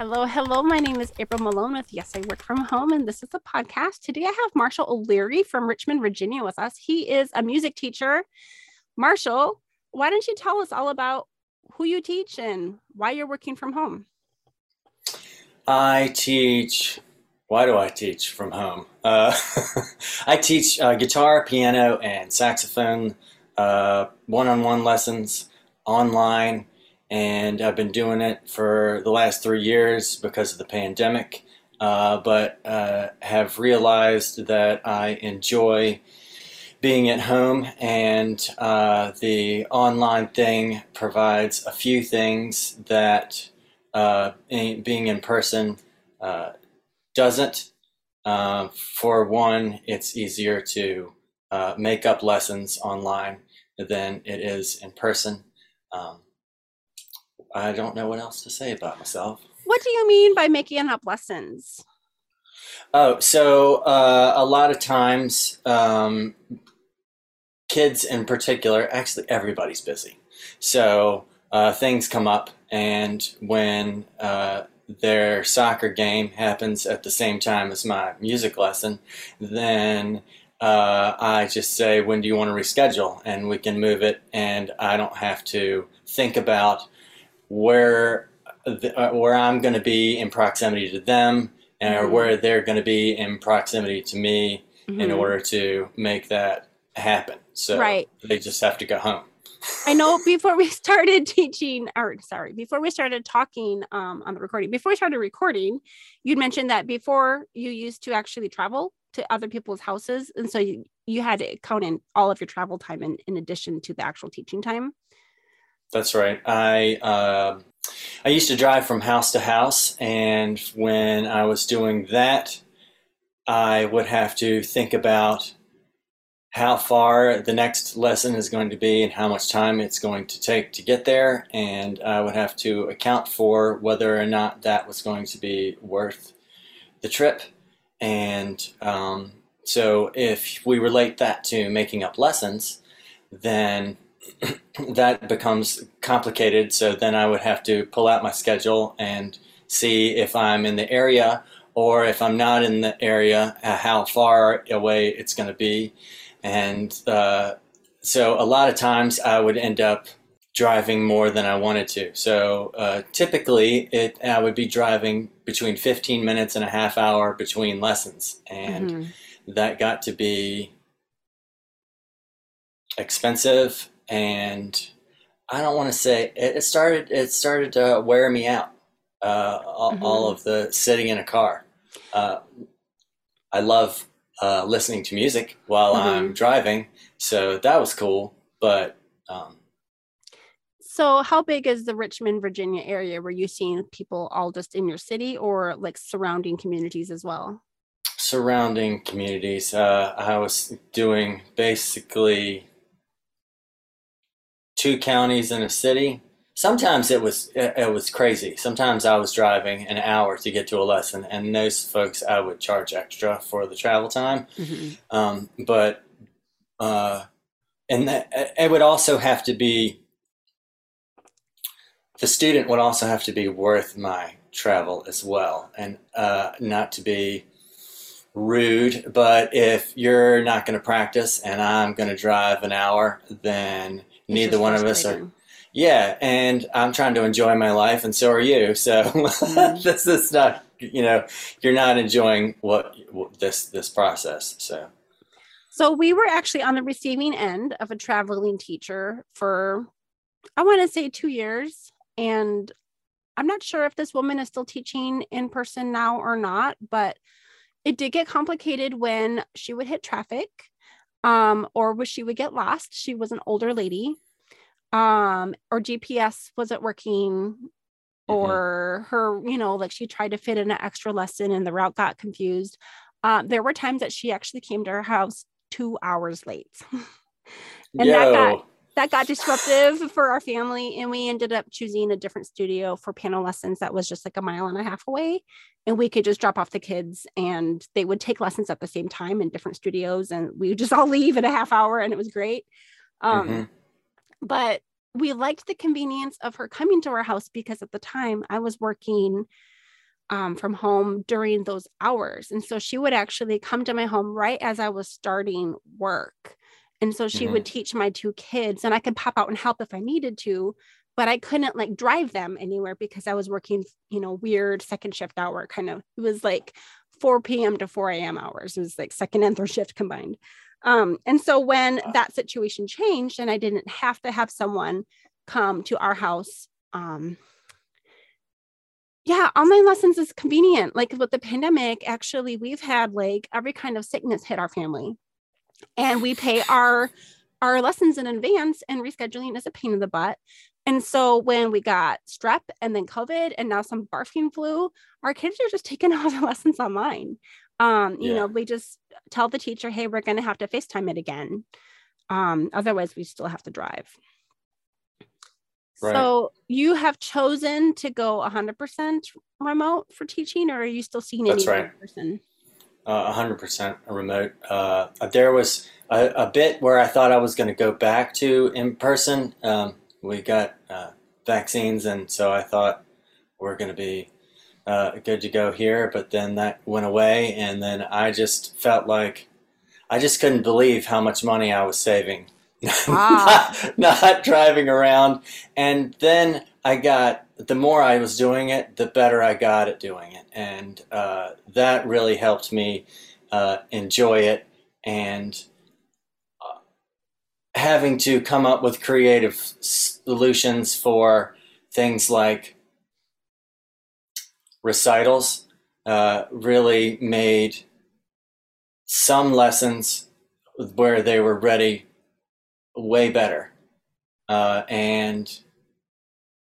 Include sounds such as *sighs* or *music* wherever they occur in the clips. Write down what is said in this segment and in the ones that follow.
Hello, hello. My name is April Malone with Yes, I Work From Home, and this is a podcast. Today I have Marshall O'Leary from Richmond, Virginia with us. He is a music teacher. Marshall, why don't you tell us all about who you teach and why you're working from home? I teach. Why do I teach from home? Uh, *laughs* I teach uh, guitar, piano, and saxophone one on one lessons online and I've been doing it for the last three years because of the pandemic. Uh, but uh, have realized that I enjoy being at home, and uh, the online thing provides a few things that uh, being in person uh, doesn't. Uh, for one, it's easier to make up lessons online than it is in person. Um, I don't know what else to say about myself. What do you mean by making up lessons? Oh, so uh, a lot of times, um, kids in particular, actually everybody's busy. So uh, things come up, and when uh, their soccer game happens at the same time as my music lesson, then uh, I just say, when do you want to reschedule? And we can move it, and I don't have to think about where the, uh, where I'm going to be in proximity to them, and mm-hmm. where they're going to be in proximity to me, mm-hmm. in order to make that happen. So right. they just have to go home. I know *laughs* before we started teaching, or sorry, before we started talking um, on the recording, before we started recording, you'd mentioned that before you used to actually travel to other people's houses. And so you, you had to count in all of your travel time in, in addition to the actual teaching time. That's right. I uh, I used to drive from house to house, and when I was doing that, I would have to think about how far the next lesson is going to be and how much time it's going to take to get there, and I would have to account for whether or not that was going to be worth the trip. And um, so, if we relate that to making up lessons, then that becomes complicated. So then I would have to pull out my schedule and see if I'm in the area or if I'm not in the area, uh, how far away it's going to be. And uh, so a lot of times I would end up driving more than I wanted to. So uh, typically it I would be driving between 15 minutes and a half hour between lessons. And mm-hmm. that got to be expensive and I don't want to say it, it, started. It started to wear me out. Uh, all, mm-hmm. all, of the sitting in a car. Uh, I love uh, listening to music while mm-hmm. I'm driving, so that was cool. But um, so, how big is the Richmond, Virginia area? Were you seeing people all just in your city, or like surrounding communities as well? Surrounding communities. Uh, I was doing basically two counties in a city. Sometimes it was it, it was crazy. Sometimes I was driving an hour to get to a lesson, and those folks I would charge extra for the travel time. Mm-hmm. Um, but uh, and that, it would also have to be the student would also have to be worth my travel as well, and uh, not to be rude. But if you're not going to practice and I'm going to drive an hour, then neither one of us are yeah and i'm trying to enjoy my life and so are you so mm-hmm. *laughs* this is not you know you're not enjoying what, what this this process so so we were actually on the receiving end of a traveling teacher for i want to say two years and i'm not sure if this woman is still teaching in person now or not but it did get complicated when she would hit traffic um, or was she would get lost. She was an older lady, um, or GPS wasn't working, mm-hmm. or her, you know, like she tried to fit in an extra lesson and the route got confused. Um, there were times that she actually came to her house two hours late, *laughs* and Yo. that got that got disruptive for our family and we ended up choosing a different studio for piano lessons that was just like a mile and a half away and we could just drop off the kids and they would take lessons at the same time in different studios and we would just all *laughs* leave in a half hour and it was great um, mm-hmm. but we liked the convenience of her coming to our house because at the time i was working um, from home during those hours. And so she would actually come to my home right as I was starting work. And so she mm-hmm. would teach my two kids, and I could pop out and help if I needed to, but I couldn't like drive them anywhere because I was working, you know, weird second shift hour kind of. It was like 4 p.m. to 4 a.m. hours. It was like second and third shift combined. Um, and so when that situation changed and I didn't have to have someone come to our house, um, yeah, online lessons is convenient. Like with the pandemic, actually, we've had like every kind of sickness hit our family, and we pay our our lessons in advance, and rescheduling is a pain in the butt. And so when we got strep and then COVID and now some barfing flu, our kids are just taking *laughs* all the lessons online. Um, you yeah. know, we just tell the teacher, hey, we're going to have to FaceTime it again. Um, otherwise, we still have to drive. Right. So you have chosen to go 100% remote for teaching, or are you still seeing That's right. person? Uh, 100% remote. Uh, there was a, a, bit where I thought I was going to go back to in person. Um, we got uh, vaccines, and so I thought we're going to be uh, good to go here. But then that went away, and then I just felt like I just couldn't believe how much money I was saving. Ah. *laughs* not, not driving around. And then I got the more I was doing it, the better I got at doing it, and uh, that really helped me uh, enjoy it. And having to come up with creative solutions for things like recitals uh, really made some lessons where they were ready way better. Uh, and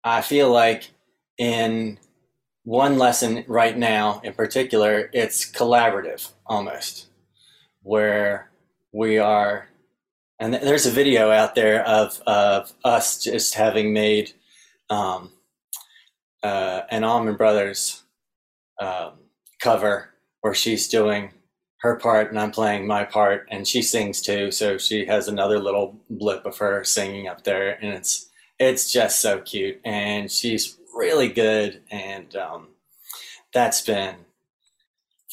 I feel like in one lesson right now in particular, it's collaborative almost, where we are and there's a video out there of of us just having made um, uh, an Allman Brothers um, cover where she's doing her part and I'm playing my part, and she sings too. So she has another little blip of her singing up there, and it's it's just so cute, and she's really good, and um, that's been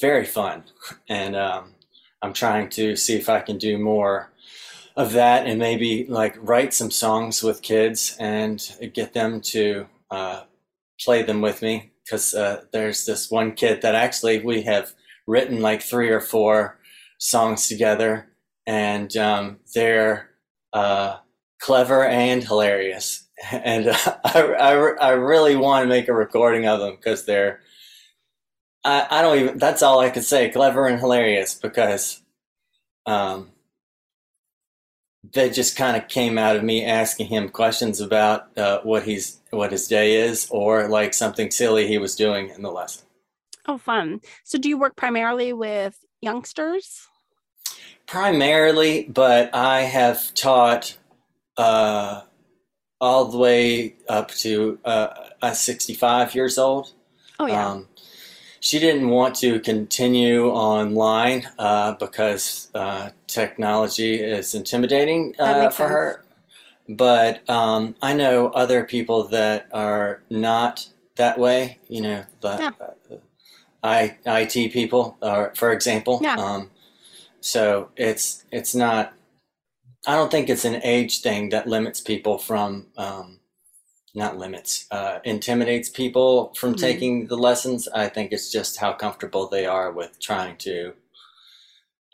very fun, and um, I'm trying to see if I can do more of that and maybe like write some songs with kids and get them to uh, play them with me because uh, there's this one kid that actually we have written like three or four songs together and um, they're uh, clever and hilarious. *laughs* And uh, *laughs* I, I, I, really want to make a recording of them because they're I, I don't even that's all i could say clever and hilarious because um, that just kind of came out of me asking him questions about uh, what he's what his day is or like something silly he was doing in the lesson oh fun so do you work primarily with youngsters primarily but i have taught uh, all the way up to uh, 65 years old oh yeah um, she didn't want to continue online uh, because uh, technology is intimidating uh, for sense. her. But um, I know other people that are not that way. You know, the yeah. Uh, I, IT people, are, for example. Yeah. Um, so it's it's not. I don't think it's an age thing that limits people from um, not limits, uh, intimidates people from mm-hmm. taking the lessons. I think it's just how comfortable they are with trying to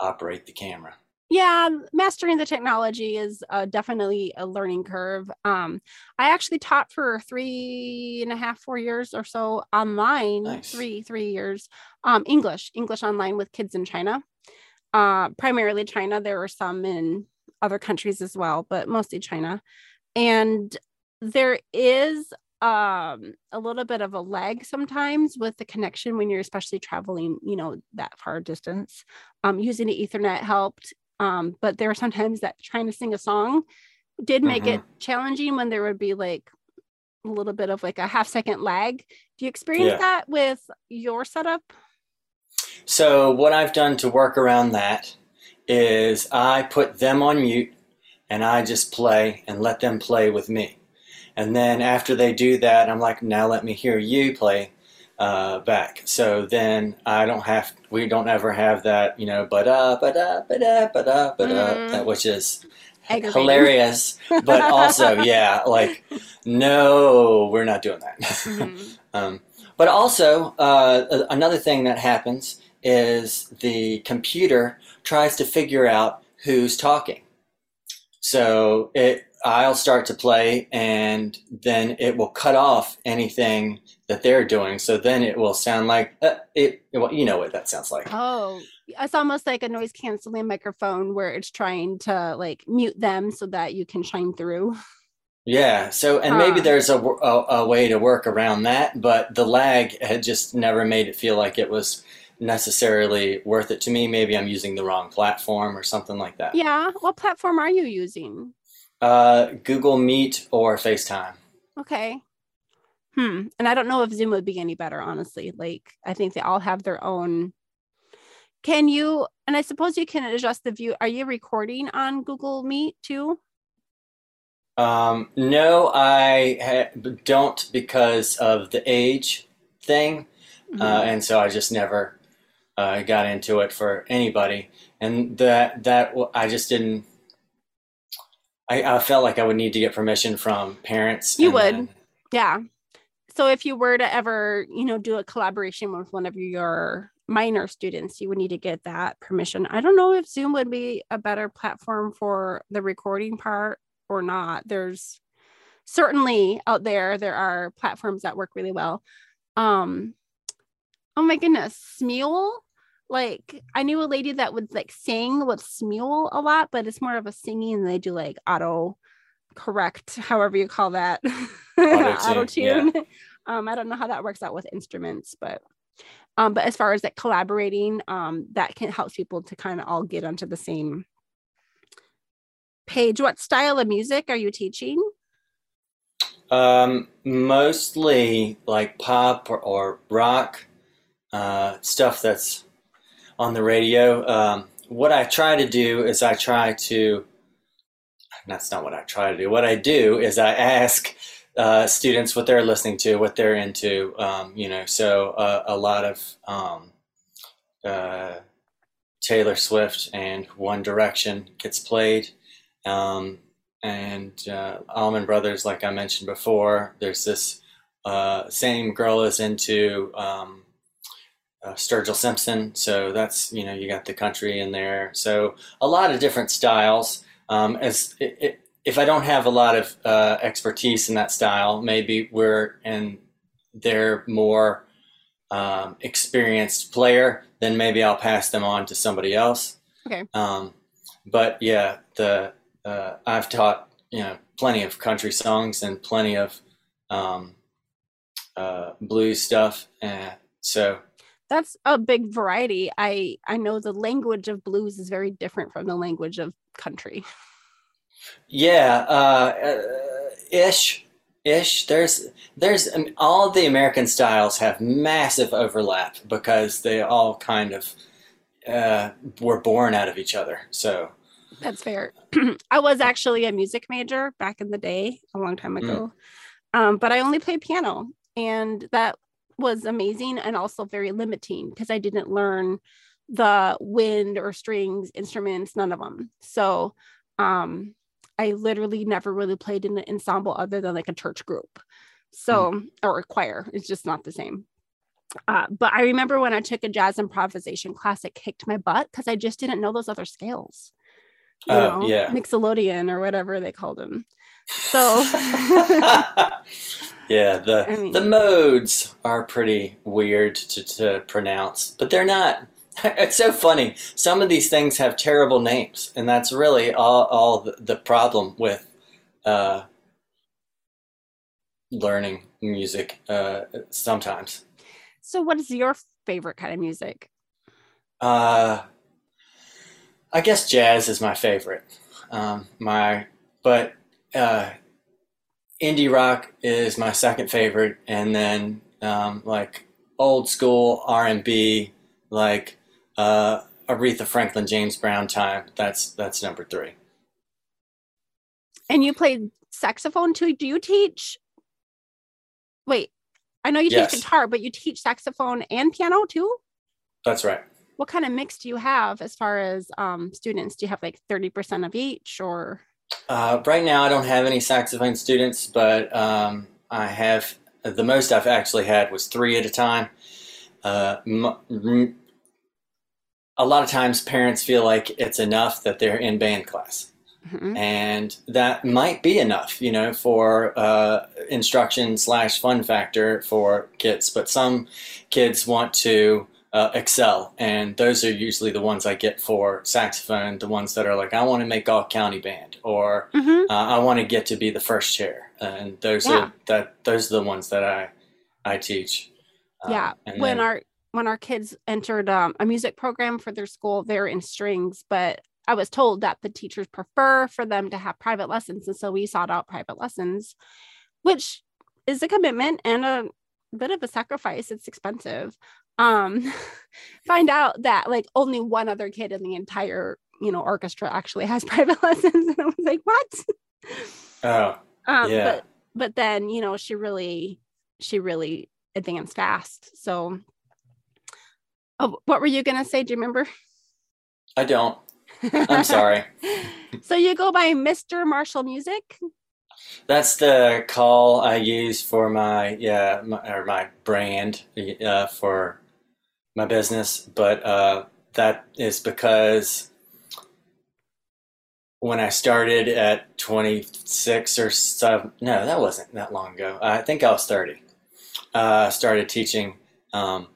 operate the camera. Yeah, mastering the technology is uh, definitely a learning curve. Um, I actually taught for three and a half, four years or so online. Nice. Three, three years. Um, English, English online with kids in China. Uh, primarily China. There were some in other countries as well, but mostly China. And there is um a little bit of a lag sometimes with the connection when you're especially traveling you know that far distance um using the ethernet helped um but there are sometimes that trying to sing a song did make mm-hmm. it challenging when there would be like a little bit of like a half second lag do you experience yeah. that with your setup so what i've done to work around that is i put them on mute and i just play and let them play with me and then after they do that, I'm like, now let me hear you play uh, back. So then I don't have, we don't ever have that, you know, but uh, but uh, but uh, but uh, but uh, Mm. which is hilarious, but also, *laughs* yeah, like, no, we're not doing that. Mhm. *laughs* Um, but also, uh, another thing that happens is the computer tries to figure out who's talking. So it, I'll start to play, and then it will cut off anything that they're doing. So then it will sound like uh, it. Well, you know what that sounds like. Oh, it's almost like a noise canceling microphone where it's trying to like mute them so that you can shine through. Yeah. So, and maybe there's a way to work around that, but the lag had just never made it feel like it was necessarily worth it to me. Maybe I'm using the wrong platform or something like that. Yeah. What platform are you using? Uh, Google Meet or FaceTime. Okay. Hmm. And I don't know if Zoom would be any better, honestly. Like, I think they all have their own. Can you, and I suppose you can adjust the view. Are you recording on Google Meet too? Um, no, I ha- don't because of the age thing. uh, Mhm. and so I just never uh, got into it for anybody. And that that I just didn't. I, I felt like I would need to get permission from parents. You would. then- yeah. So if you were to ever, you know, do a collaboration with one of your minor students, you would need to get that permission. I don't know if Zoom would be a better platform for the recording part or not. There's certainly out there there are platforms that work really well. Um oh my goodness, Smule. Like I knew a lady that would like sing with Smule a lot, but it's more of a singing and they do like auto correct, however you call that. *laughs* Auto tune. Um, I don't know how that works out with instruments, but um, but as far as like collaborating, um, that can help people to kind of all get onto the same page. What style of music are you teaching? Um, mostly like pop or, or rock uh, stuff that's on the radio. Um, what I try to do is I try to. That's not what I try to do. What I do is I ask uh, students what they're listening to, what they're into. Um, you know, so uh, a lot of um, uh, Taylor Swift and One Direction gets played. Um, and uh, Allman Brothers, like I mentioned before, there's this uh, same girl is into um, uh, Sturgill Simpson, so that's you know you got the country in there, so a lot of different styles. Um, as it, it, if I don't have a lot of uh, expertise in that style, maybe we're in they're more um, experienced player, then maybe I'll pass them on to somebody else. Okay. Um, but yeah, the uh, I've taught you know plenty of country songs and plenty of um, uh, blues stuff, and so That's a big variety. I I know the language of blues is very different from the language of country. yeah, uh, uh, ish, ish. There's there's um, all the American styles have massive overlap because they all kind of uh, were born out of each other. So That's fair. *clears throat* I was actually a music major back in the day, a long time ago. Um, but I only played piano, and that was amazing and also very limiting because I didn't learn the wind or strings instruments, none of them. So um, I literally never really played in an ensemble other than like a church group. So, or a choir, it's just not the same. Uh, but I remember when I took a jazz improvisation class, it kicked my butt because I just didn't know those other scales you Oh, know, yeah. Mixolydian or whatever they called them. So *laughs* *laughs* yeah, the I mean- the modes are pretty weird to, to pronounce, but they're not. *laughs* It's so funny. Some of these things have terrible names, and that's really all, all the, the problem with uh, learning music uh, sometimes. so what is your favorite kind of music? Uh, I guess jazz is my favorite. Um, my but uh, indie rock is my second favorite, and then um, like old school R and B, like uh, Aretha Franklin, James Brown time. That's that's number three. And you played saxophone too. Do you teach? Wait, I know you Yes. teach guitar, but you teach saxophone and piano too. That's right. What kind of mix do you have as far as um, students? Do you have like 30% of each or? Uh, right now, I don't have any saxophone students, but um, I have the most I've actually had was three at a time. Uh, m- m- a lot of times, parents feel like it's enough that they're in band class, Mhm. and that might be enough, you know, for uh, instruction slash fun factor for kids. But some kids want to uh, excel, and those are usually the ones I get for saxophone. The ones that are like, I want to make all county band, or Mhm. uh, I want to get to be the first chair, and those Yeah. are that those are the ones that I I teach. Um, yeah. and When then- our when our kids entered um, a music program for their school, they're in strings, but I was told that the teachers prefer for them to have private lessons, and so we sought out private lessons, which is a commitment and a bit of a sacrifice. It's expensive. Um, *laughs* find out that like only one other kid in the entire you know orchestra actually has *laughs* private lessons, and I was like, what? oh Um, Yeah. but but then you know she really she really advanced fast. So, oh, what were you gonna say? Do you remember? I don't. I'm sorry. *laughs* so you go by Mr. Marshall Music. That's the call I use for my yeah my, or my brand uh, for my business, but uh, that is because when I started at 26 or seven, no, that wasn't that long ago. I think I was 30. Uh, started teaching. Um,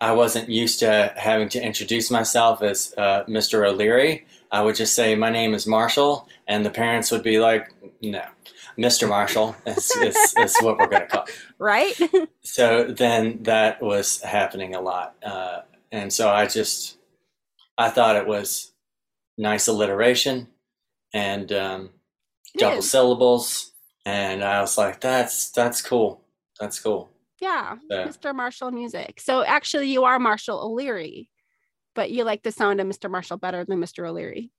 I wasn't used to having to introduce myself as uh, Mr. O'Leary. I would just say my name is Marshall, and the parents would be like, "No, Mr. Marshall is, is, is what we're going to call." you." *laughs* *laughs* right? So then that was happening a lot, uh, and so I just I thought it was nice alliteration and um, double is. syllables, and I was like, "That's that's cool. That's cool." yeah, Yeah. Mr. Marshall Music. So actually, you are Marshall O'Leary, but you like the sound of Mr. Marshall better than Mr. O'Leary.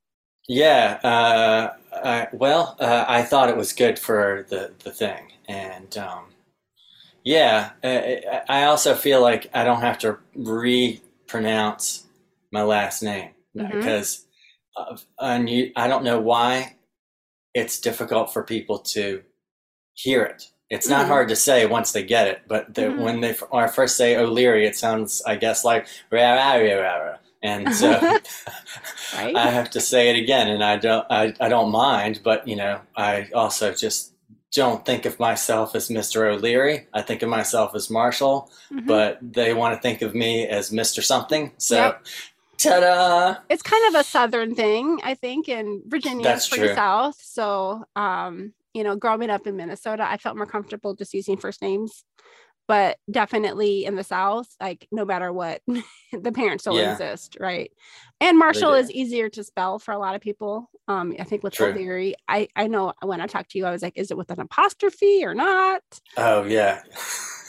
Yeah, uh, I, well, uh, I thought it was good for the, the thing. And um, yeah, I, I also feel like I don't have to re-pronounce my last name Mhm. because of, and I don't know why it's difficult for people to hear it. It's not Mhm. hard to say once they get it, but the, Mhm. when they when I first say O'Leary, it sounds, I guess, like rah, rah, rah, rah. And so *laughs* Right? I have to say it again, and I don't, I, I don't mind, but you know, I also just don't think of myself as Mr. O'Leary. I think of myself as Marshall, Mhm. but they want to think of me as Mr. Something. So, Yep. ta-da! it's kind of a southern thing i think in virginia That's is pretty true. south so um you know growing up in minnesota i felt more comfortable just using first names but definitely in the south like no matter what *laughs* the parents still Yeah. exist right and marshall is easier to spell for a lot of people um i think with True. O'Leary, i i know when i talked to you i was like is it with an apostrophe or not Oh yeah.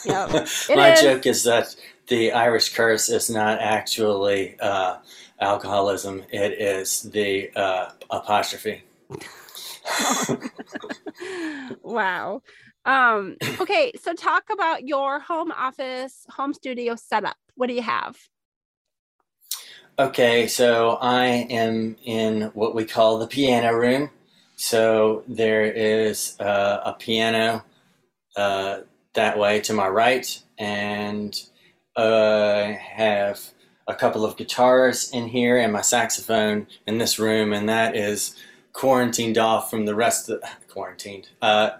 Yep. *laughs* My is. joke is that the Irish curse is not actually uh, alcoholism; it is the uh, apostrophe. *laughs* wow. Um, okay, so talk about your home office, home studio setup. What do you have? Okay, so I am in what we call the piano room. So there is uh, a piano uh, that way to my right, and uh, I have a couple of guitars in here and my saxophone in this room, and that is quarantined off from the rest of the *laughs* quarantined. Uh,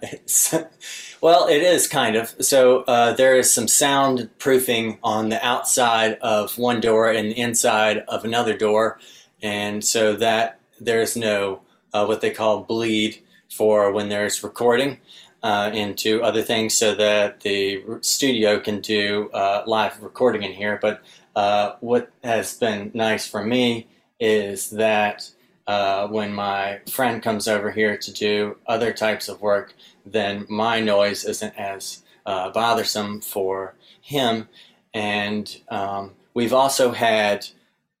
*laughs* well, it is kind of. So uh, there is some sound proofing on the outside of one door and the inside of another door, and so that there's no uh, what they call bleed for when there's recording uh, into other things, so that the studio can do uh, live recording in here. But uh, what has been nice for me is that uh, when my friend comes over here to do other types of work, then my noise isn't as uh, bothersome for him. And um, we've also had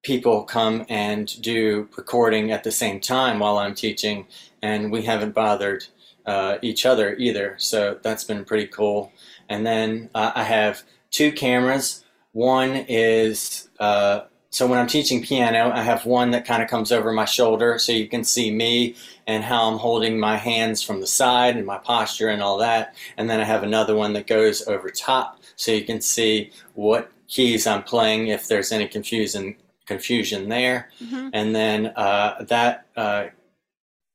people come and do recording at the same time while I'm teaching, and we haven't bothered uh, each other either. So that's been pretty cool. and then uh, I have two cameras. One is uh, so when I'm teaching piano, I have one that kind of comes over my shoulder so you can see me and how I'm holding my hands from the side and my posture and all that. And then I have another one that goes over top so you can see what keys I'm playing if there's any confusion confusion there. Mm-hmm. And then uh, that uh,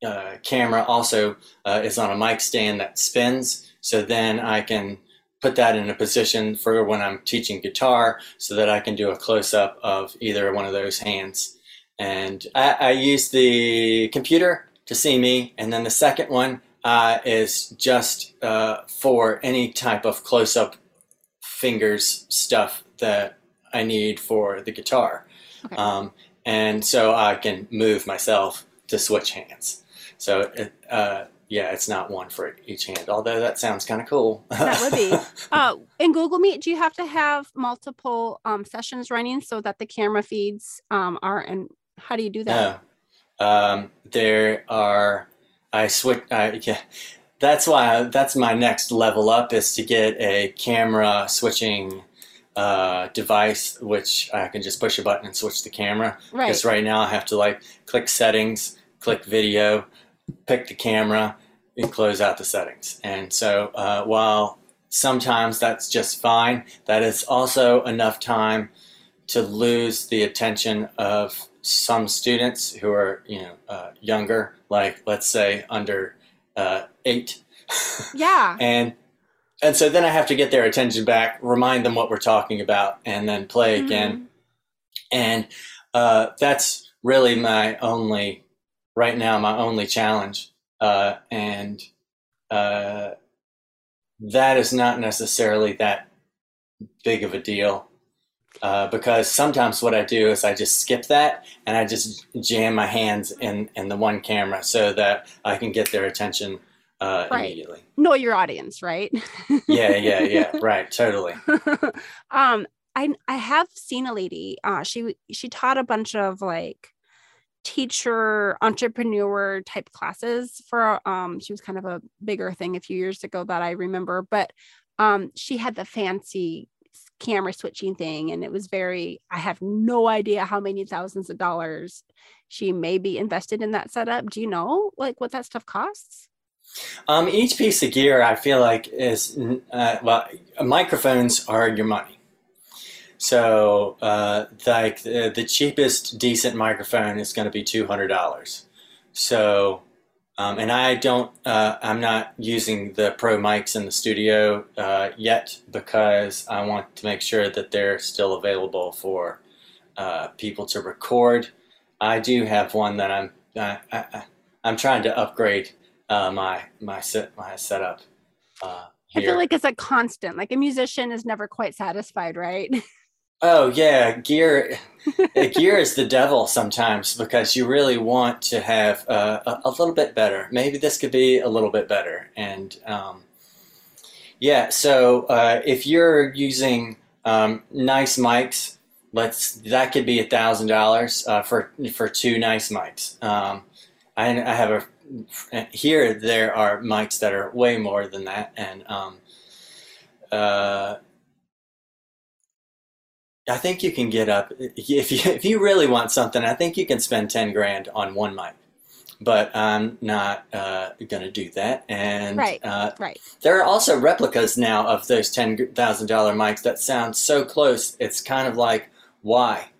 uh, camera also uh, is on a mic stand that spins. So then I can put that in a position for when I'm teaching guitar so that I can do a close up of either one of those hands. And I, I use the computer to see me, and then the second one uh, is just uh, for any type of close up fingers stuff that I need for the guitar. Okay. Um, and so I can move myself to switch hands. So it, uh, yeah, it's not one for each hand. Although that sounds kind of cool. that would be. *laughs* Uh, in Google Meet, do you have to have multiple um, sessions running so that the camera feeds um, are? And how do you do that? No. Um, there are. I switch. I, yeah, that's why. That's my next level up is to get a camera switching uh, device, which I can just push a button and switch the camera. Right. Because right now I have to like click settings, click video pick the camera, and close out the settings. And so uh, while sometimes that's just fine, that is also enough time to lose the attention of some students who are you know uh, younger, like let's say under uh, eight. *laughs* Yeah. and and so then I have to get their attention back, remind them what we're talking about, and then play mm-hmm. again. And uh, that's really my only right now my only challenge, uh, and uh, that is not necessarily that big of a deal. Uh, because sometimes what I do is I just skip that and I just jam my hands in, in the one camera so that I can get their attention uh, right. immediately. Know your audience, right? yeah, yeah, yeah. *laughs* Right, totally. um, I I have seen a lady. Uh, she she taught a bunch of like teacher entrepreneur type classes for um she was kind of a bigger thing a few years ago that I remember but um she had the fancy camera switching thing and it was very I have no idea how many thousands of dollars she may be invested in that setup. Do you know like what that stuff costs? Um each piece of gear I feel like is uh, well microphones are your money so, uh, like the, the, cheapest decent microphone is going to be two hundred dollars. So, um, and I don't, uh, I'm not using the pro mics in the studio uh, yet because I want to make sure that they're still available for uh, people to record. I do have one that I'm, I, I, I'm trying to upgrade uh, my my set my setup. Uh, I feel like it's a constant. Like a musician is never quite satisfied, right? *laughs* Oh yeah, gear. *laughs* gear is the devil sometimes because you really want to have uh, a, a, little bit better. Maybe this could be a little bit better, and um, yeah. So uh, if you're using um, nice mics, let's that could be a thousand dollars uh, for for two nice mics. Um, I, I, have a here. There are mics that are way more than that, and um, uh, I think you can get up if you if you really want something. I think you can spend ten grand on one mic, but I'm not uh, going to do that. And right, uh, right. There are also replicas now of those ten thousand dollar mics that sound so close. It's kind of like why.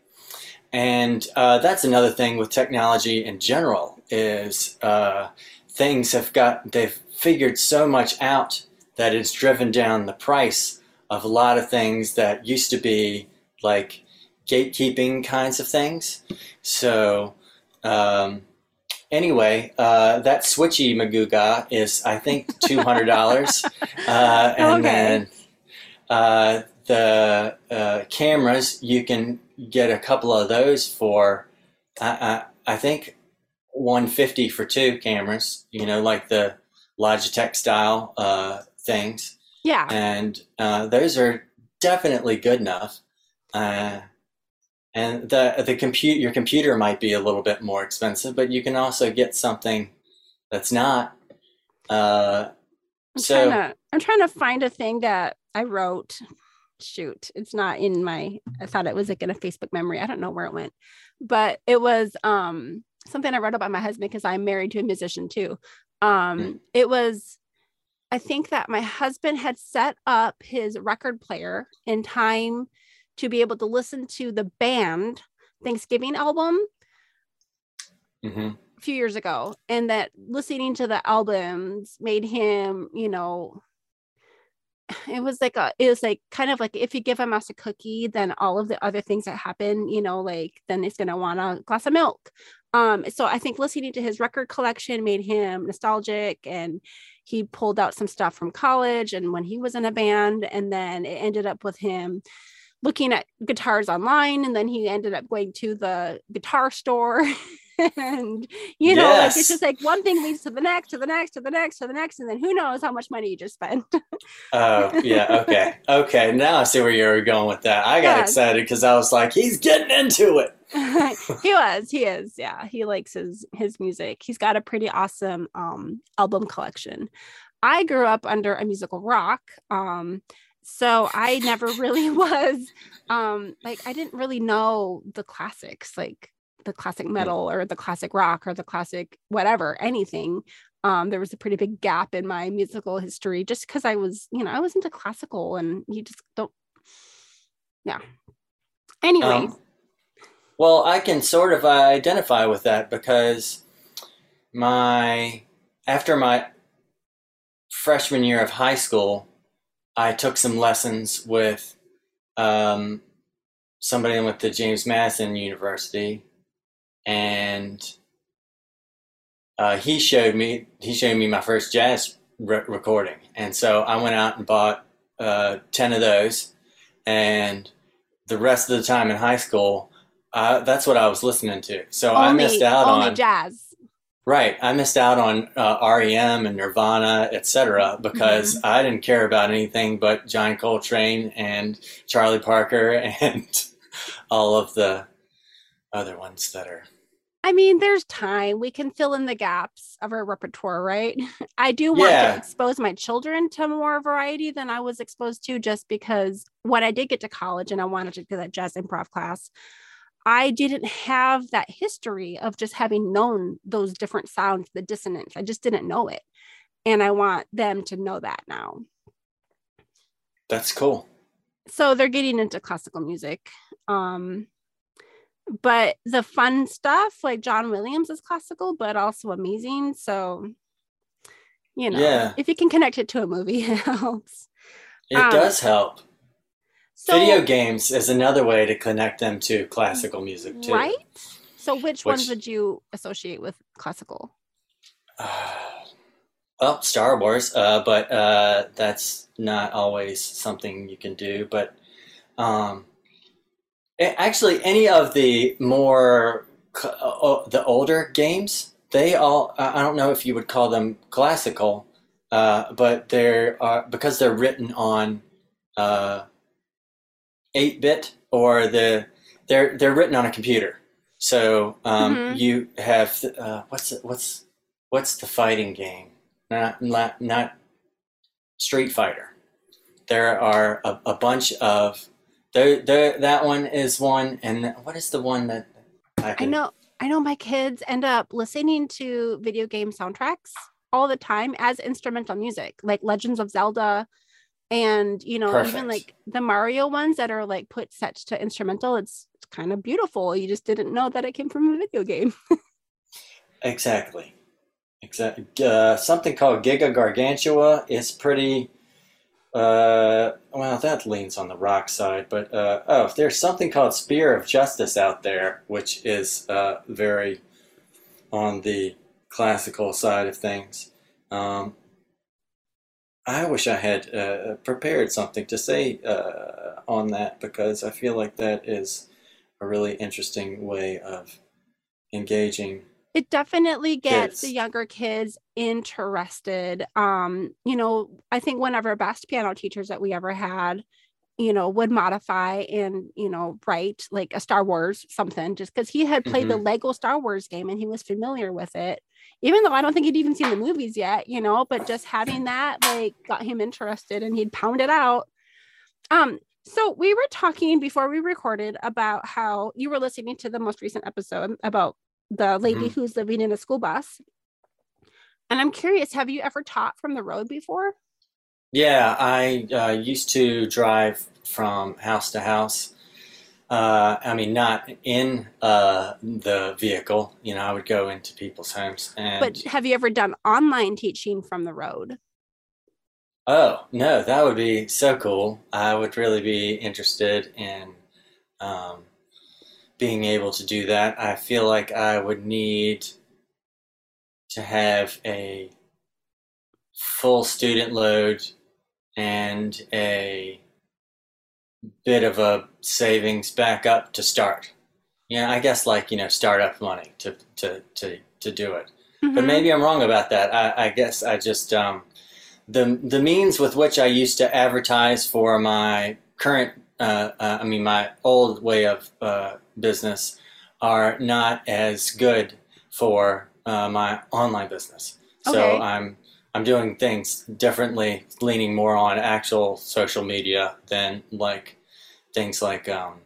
And uh, that's another thing with technology in general is uh, things have got they've figured so much out that it's driven down the price of a lot of things that used to be like gatekeeping kinds of things. So um, anyway, uh, that switchy Maguga is I think *laughs* two hundred dollars, uh, and okay. then uh, the uh, cameras you can get a couple of those for I, I, I think one fifty for two cameras. You know, like the Logitech style uh, things. Yeah, and uh, those are definitely good enough. Uh, and the the compute your computer might be a little bit more expensive, but you can also get something that's not. Uh, I'm so trying to, I'm trying to find a thing that I wrote, shoot, it's not in my, I thought it was like in a Facebook memory. I don't know where it went, but it was um, something I wrote about my husband because I'm married to a musician too. Um, mm. It was, I think that my husband had set up his record player in time to be able to listen to the band Thanksgiving album mm-hmm. a few years ago. And that listening to the albums made him, you know, *sighs* it was like a it was like kind of like if you give a mouse a cookie then all of the other things that happen you know like then it's going to want a glass of milk um so i think listening to his record collection made him nostalgic and he pulled out some stuff from college and when he was in a band and then it ended up with him looking at guitars online and then he ended up going to the guitar store. *laughs* And you know yes. like it's just like one thing leads to the next to the next to the next to the next and then who knows how much money you just spent *laughs* oh yeah okay okay now i see where you're going with that. I got excited because i was like he's getting into it. *laughs* He was he is yeah he likes his his music. He's got a pretty awesome um album collection. I grew up under a musical rock um so i never really *laughs* was um like i didn't really know the classics like the classic metal or the classic rock or the classic whatever anything. Um there was a pretty big gap in my musical history just because i was you know i was into classical and you just don't yeah. Anyway. Um, well i can sort of identify with that because my after my freshman year of high school I took some lessons with um, somebody with the James Madison University, and uh, he showed me he showed me my first jazz re- recording, and so I went out and bought uh, ten of those, and the rest of the time in high school, uh, that's what I was listening to. So only, I missed out on jazz. Right. I missed out on uh, REM and Nirvana, etc., because mm-hmm. I didn't care about anything but John Coltrane and Charlie Parker *laughs* and all of the other ones that are. I mean, there's time. We can fill in the gaps of our repertoire, right? *laughs* I do want yeah. to expose my children to more variety than I was exposed to just because when I did get to college and I wanted to do that jazz improv class, I didn't have that history of just having known those different sounds, the dissonance. I just didn't know it. And I want them to know that now. That's cool. So they're getting into classical music. Um, but the fun stuff, like John Williams is classical, but also amazing. So, you know, yeah. if you can connect it to a movie, *laughs* it helps. It um, does help. So, Video games is another way to connect them to classical music too. Right? So which, which ones would you associate with classical? Uh, well, Star Wars, uh, but uh, that's not always something you can do. But um, actually, any of the more uh, uh, the older games, they all I don't know if you would call them classical, uh, but they're because they're written on 8-bit or the they're they're written on a computer. So um, mm-hmm. you have uh, what's it, what's what's the fighting game? Not not not Street Fighter. There are a, a bunch of there, there that one is one and what is the one that I, I know I know my kids end up listening to video game soundtracks all the time as instrumental music, like Legends of Zelda, and you know Perfect. even like the mario ones that are like put set to instrumental it's, it's kind of beautiful. You just didn't know that it came from a video game. *laughs* Exactly. Exactly uh, something called giga gargantua is pretty uh, well that leans on the rock side but uh, oh there's something called spear of justice out there which is uh, very on the classical side of things. Um, I wish I had uh, prepared something to say uh, on that because I feel like that is a really interesting way of engaging. It definitely gets kids. the younger kids interested. Um, you know, I think one of our best piano teachers that we ever had, you know, would modify and, you know, write like a Star Wars something just because he had played mm-hmm. the Lego Star Wars game and he was familiar with it even though I don't think he'd even seen the movies yet, you know, but just having that like got him interested and he'd pound it out Um, so we were talking before we recorded about how you were listening to the most recent episode about the lady Mhm. who's living in a school bus. And I'm curious, have you ever taught from the road before? Yeah, I uh, used to drive from house to house. Uh, I mean, not in uh, the vehicle. You know, I would go into people's homes and. But have you ever done online teaching from the road? Oh, no, that would be so cool. I would really be interested in um, being able to do that. I feel like I would need to have a full student load and a bit of a savings back up to start. Yeah, I guess like, you know, startup money to to to to do it. But Mhm. maybe I'm wrong about that. I, I guess I just um, the the means with which I used to advertise for my current, uh, uh, I mean my old way of uh, business, are not as good for uh, my online business. So I'm I'm doing things differently, leaning more on actual social media than like things like um,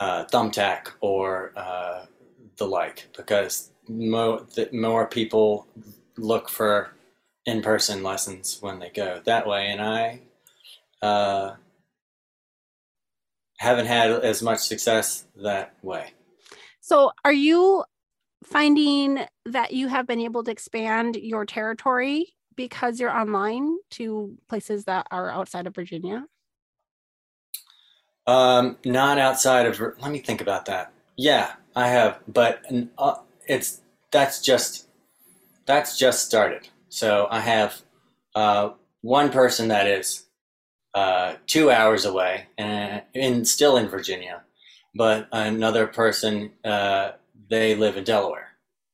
uh, Thumbtack or uh, the like, because mo- more people look for in-person lessons when they go that way, and I uh, haven't had as much success that way. So, are you finding that you have been able to expand your territory because you're online to places that are outside of Virginia? Um, not outside of. Let me think about that. Yeah, I have, but uh, it's that's just that's just started. So I have uh, one person that is uh, two hours away and in still in Virginia, but another person uh, they live in Delaware.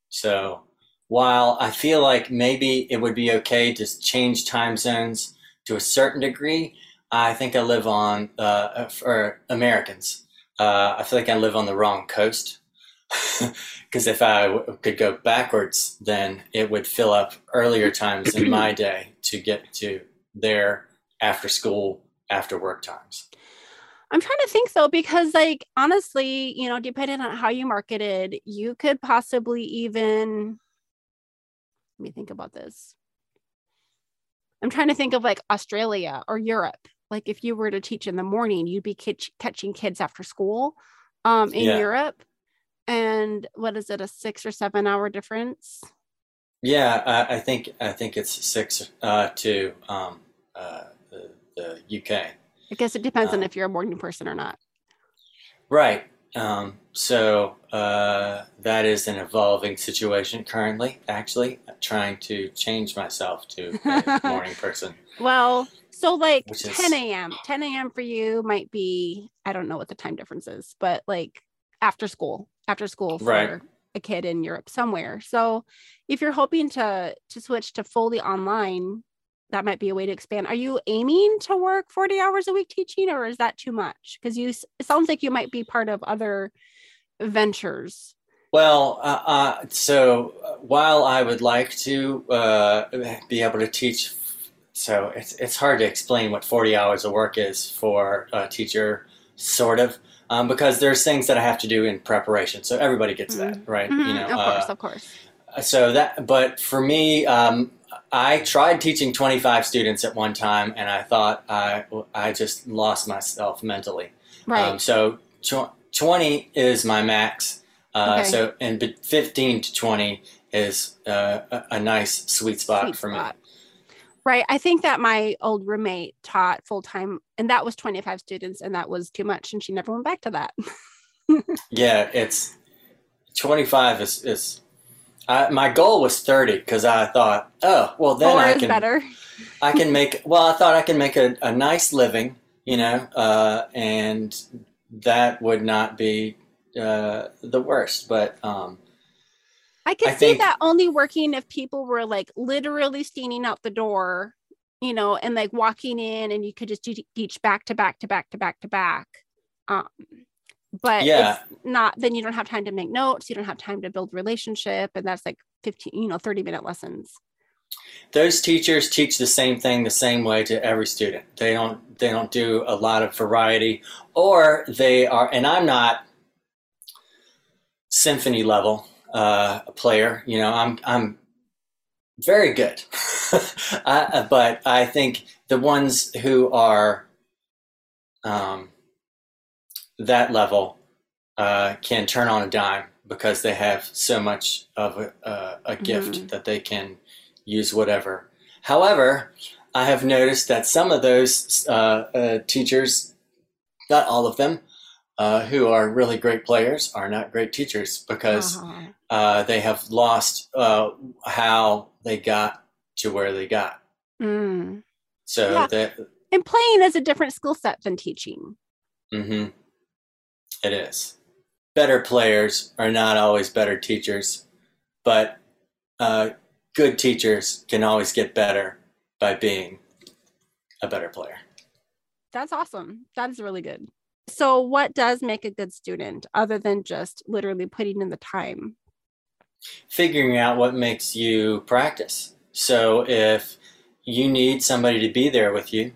So while I feel like maybe it would be okay to change time zones to a certain degree, I think I live on uh, for Americans. Uh, I feel like I live on the wrong coast *laughs* because if I w- could go backwards, then it would fill up earlier times in my day to get to their after school, after work times. I'm trying to think though, because like honestly, you know, depending on how you marketed, you could possibly even let me think about this. I'm trying to think of like Australia or Europe. Like if you were to teach in the morning, you'd be catch- catching kids after school um, in Yeah. Europe. And what is it, a six or seven hour difference? Yeah, I, I think I think it's six uh, to um, uh, the, the UK. I guess it depends on Um, if you're a morning person or not. Right. Um, so uh, that is an evolving situation currently. Actually, trying to change myself to a *laughs* morning person. Well, so like Which is- 10 a.m. 10 a.m. for you might be, I don't know what the time difference is, but like after school, after school for Right. a kid in Europe somewhere. So if you're hoping to to switch to fully online, that might be a way to expand. Are you aiming to work 40 hours a week teaching or is that too much? Because you it sounds like you might be part of other ventures. Well, uh, uh, so uh, while I would like to uh, be able to teach, so it's it's hard to explain what forty hours of work is for a teacher, sort of, um, because there's things that I have to do in preparation. So everybody gets that, right? Mhm, You know, of course, uh, of course. so that but for me um, i tried teaching 25 students at one time and i thought i i just lost myself mentally Right. um, so tw- 20 is my max uh, Okay. so and 15 to 20 is uh, a, a nice sweet spot sweet for spot. Right. I think that my old roommate taught full time, and that was 25 students, and that was too much. And she never went back to that. *laughs* yeah it's 25 is is I, my goal was 30 because i thought oh well then i can better. I can make well. I thought I can make a, a nice living, you know, uh, and that would not be uh, the worst. But um, I could I see think- that only working if people were like literally standing out the door, you know, and like walking in, and you could just do- teach back to back to back to back to back. Um, but Yeah. it's not. Then you don't have time to make notes. You don't have time to build relationship, and that's like 15, you know, 30 minute lessons. those teachers teach the same thing the same way to every student. They don't they don't do a lot of variety, or they are. And I'm not symphony level uh, player. You know, I'm I'm very good, *laughs* I, but I think the ones who are um, that level uh, can turn on a dime because they have so much of a, uh, a gift mm-hmm. that they can use whatever. However, I have noticed that some of those uh, uh, teachers, not all of them, uh, who are really great players, are not great teachers because uh-huh. Uh, they have lost uh, how they got to where they got. Mm. So yeah. that and playing is a different skill set than teaching. Mm-hmm. It is. Better players are not always better teachers, but uh, good teachers can always get better by being a better player. That's awesome. That is really good. So, what does make a good student other than just literally putting in the time? Figuring out what makes you practice. So, if you need somebody to be there with you,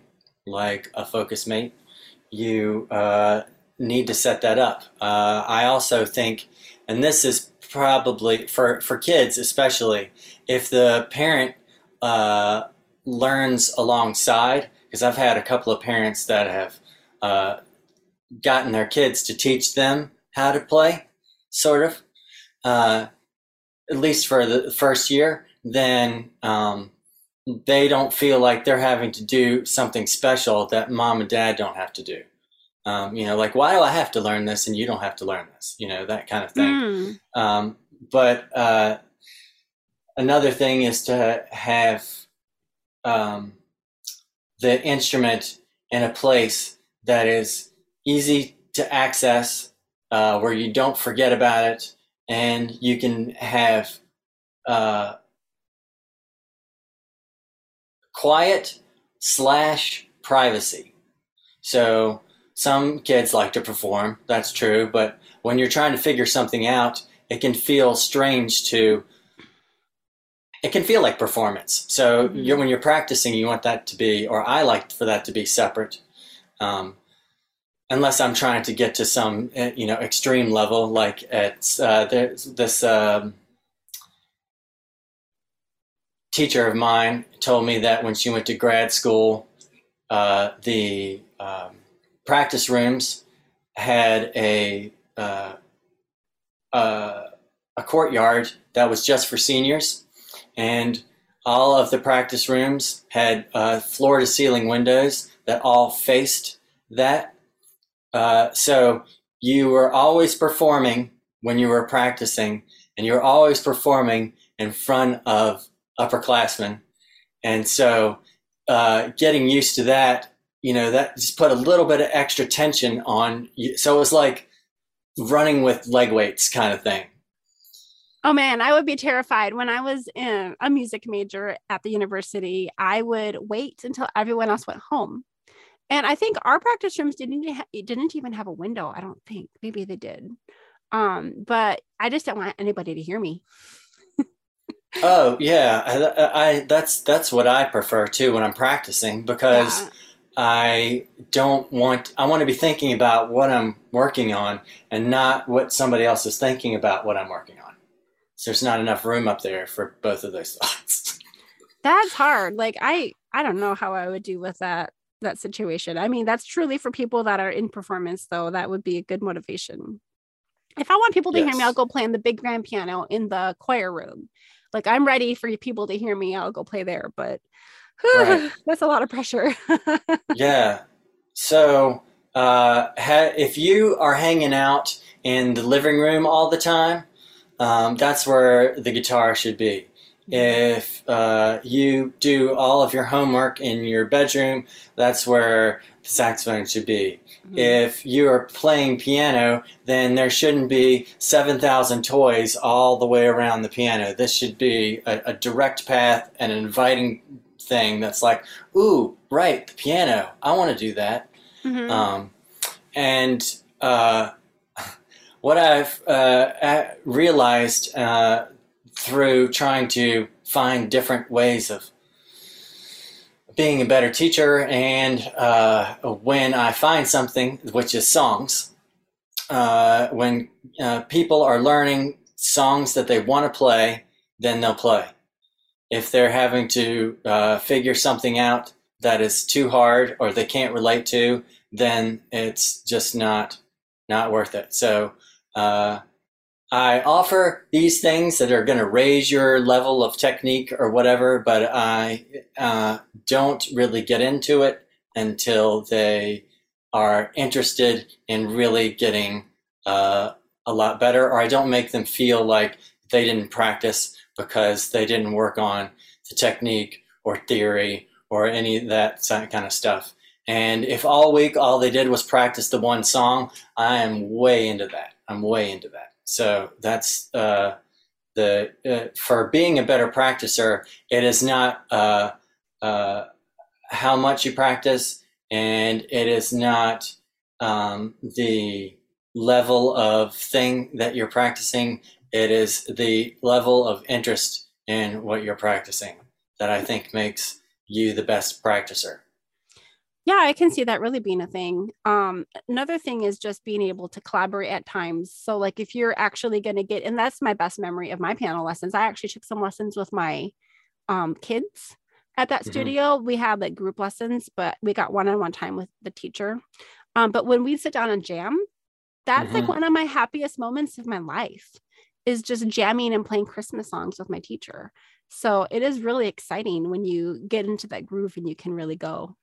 like a focus mate, you uh, need to set that up. Uh, I also think, and this is probably for, for kids especially, if the parent uh, learns alongside, because I've had a couple of parents that have uh, gotten their kids to teach them how to play, sort of, uh, at least for the first year, then um, they don't feel like they're having to do something special that mom and dad don't have to do. Um, you know, like why do I have to learn this and you don't have to learn this? You know, that kind of thing. Mm. Um, but uh, another thing is to have um, the instrument in a place that is easy to access, uh, where you don't forget about it, and you can have uh, quiet slash privacy. So some kids like to perform, that's true, but when you're trying to figure something out, it can feel strange to it can feel like performance. So mm-hmm. you're, when you're practicing, you want that to be, or I like for that to be separate. Um, unless I'm trying to get to some, eh, you know, extreme level, like at uh, this um, teacher of mine told me that when she went to grad school, uh, the um, practice rooms had a uh, uh a courtyard that was just for seniors and all of the practice rooms had uh, floor to ceiling windows that all faced that. Uh, so you were always performing when you were practicing, and you were always performing in front of upperclassmen. And so uh, getting used to that, you know, that just put a little bit of extra tension on. You. So it was like running with leg weights kind of thing. Oh man, I would be terrified. When I was in a music major at the university, I would wait until everyone else went home. And I think our practice rooms didn't ha- didn't even have a window. I don't think. Maybe they did. Um, but I just don't want anybody to hear me. oh yeah, I, I, that's that's what I prefer too when I'm practicing because yeah. I don't want I want to be thinking about what I'm working on and not what somebody else is thinking about what I'm working on. So there's not enough room up there for both of those *laughs* thoughts. that's hard. Like I I don't know how I would do with that that situation. I mean, that's truly for people that are in performance though. That would be a good motivation. If I want people to yes. hear me, I'll go play on the big grand piano in the choir room. Like I'm ready for people to hear me, I'll go play there, but right. *laughs* that's a lot of pressure. *laughs* yeah. So, uh, ha- if you are hanging out in the living room all the time, um, that's where the guitar should be. If uh, you do all of your homework in your bedroom, that's where the saxophone should be. Mm-hmm. If you are playing piano, then there shouldn't be 7,000 toys all the way around the piano. This should be a, a direct path and an inviting thing that's like, ooh, right, the piano. I want to do that. Mm-hmm. Um, and uh, *laughs* what I've uh, realized uh, through trying to find different ways of being a better teacher. And uh, when I find something, which is songs, uh, when uh, people are learning songs that they want to play, then they'll play. If they're having to uh, figure something out that is too hard or they can't relate to, then it's just not not worth it. So uh, I offer these things that are going to raise your level of technique or whatever, but I uh, don't really get into it until they are interested in really getting uh, a lot better, or I don't make them feel like they didn't practice because they didn't work on the technique or theory or any of that kind of stuff. And if all week all they did was practice the one song, I am way into that. I'm way into that. So that's uh, the uh, for being a better practicer. It is not uh, uh how much you practice, and it is not um, the level of thing that you're practicing. It is the level of interest in what you're practicing that I think makes you the best practicer. Yeah, I can see that really being a thing. Um, another thing is just being able to collaborate at times. So, like, if you're actually going to get, and that's my best memory of my piano lessons. I actually took some lessons with my um, kids at that mm-hmm. studio. We had like group lessons, but we got one on one time with the teacher. Um, but when we sit down and jam, that's mm-hmm. like one of my happiest moments of my life is just jamming and playing Christmas songs with my teacher. So it is really exciting when you get into that groove and you can really go.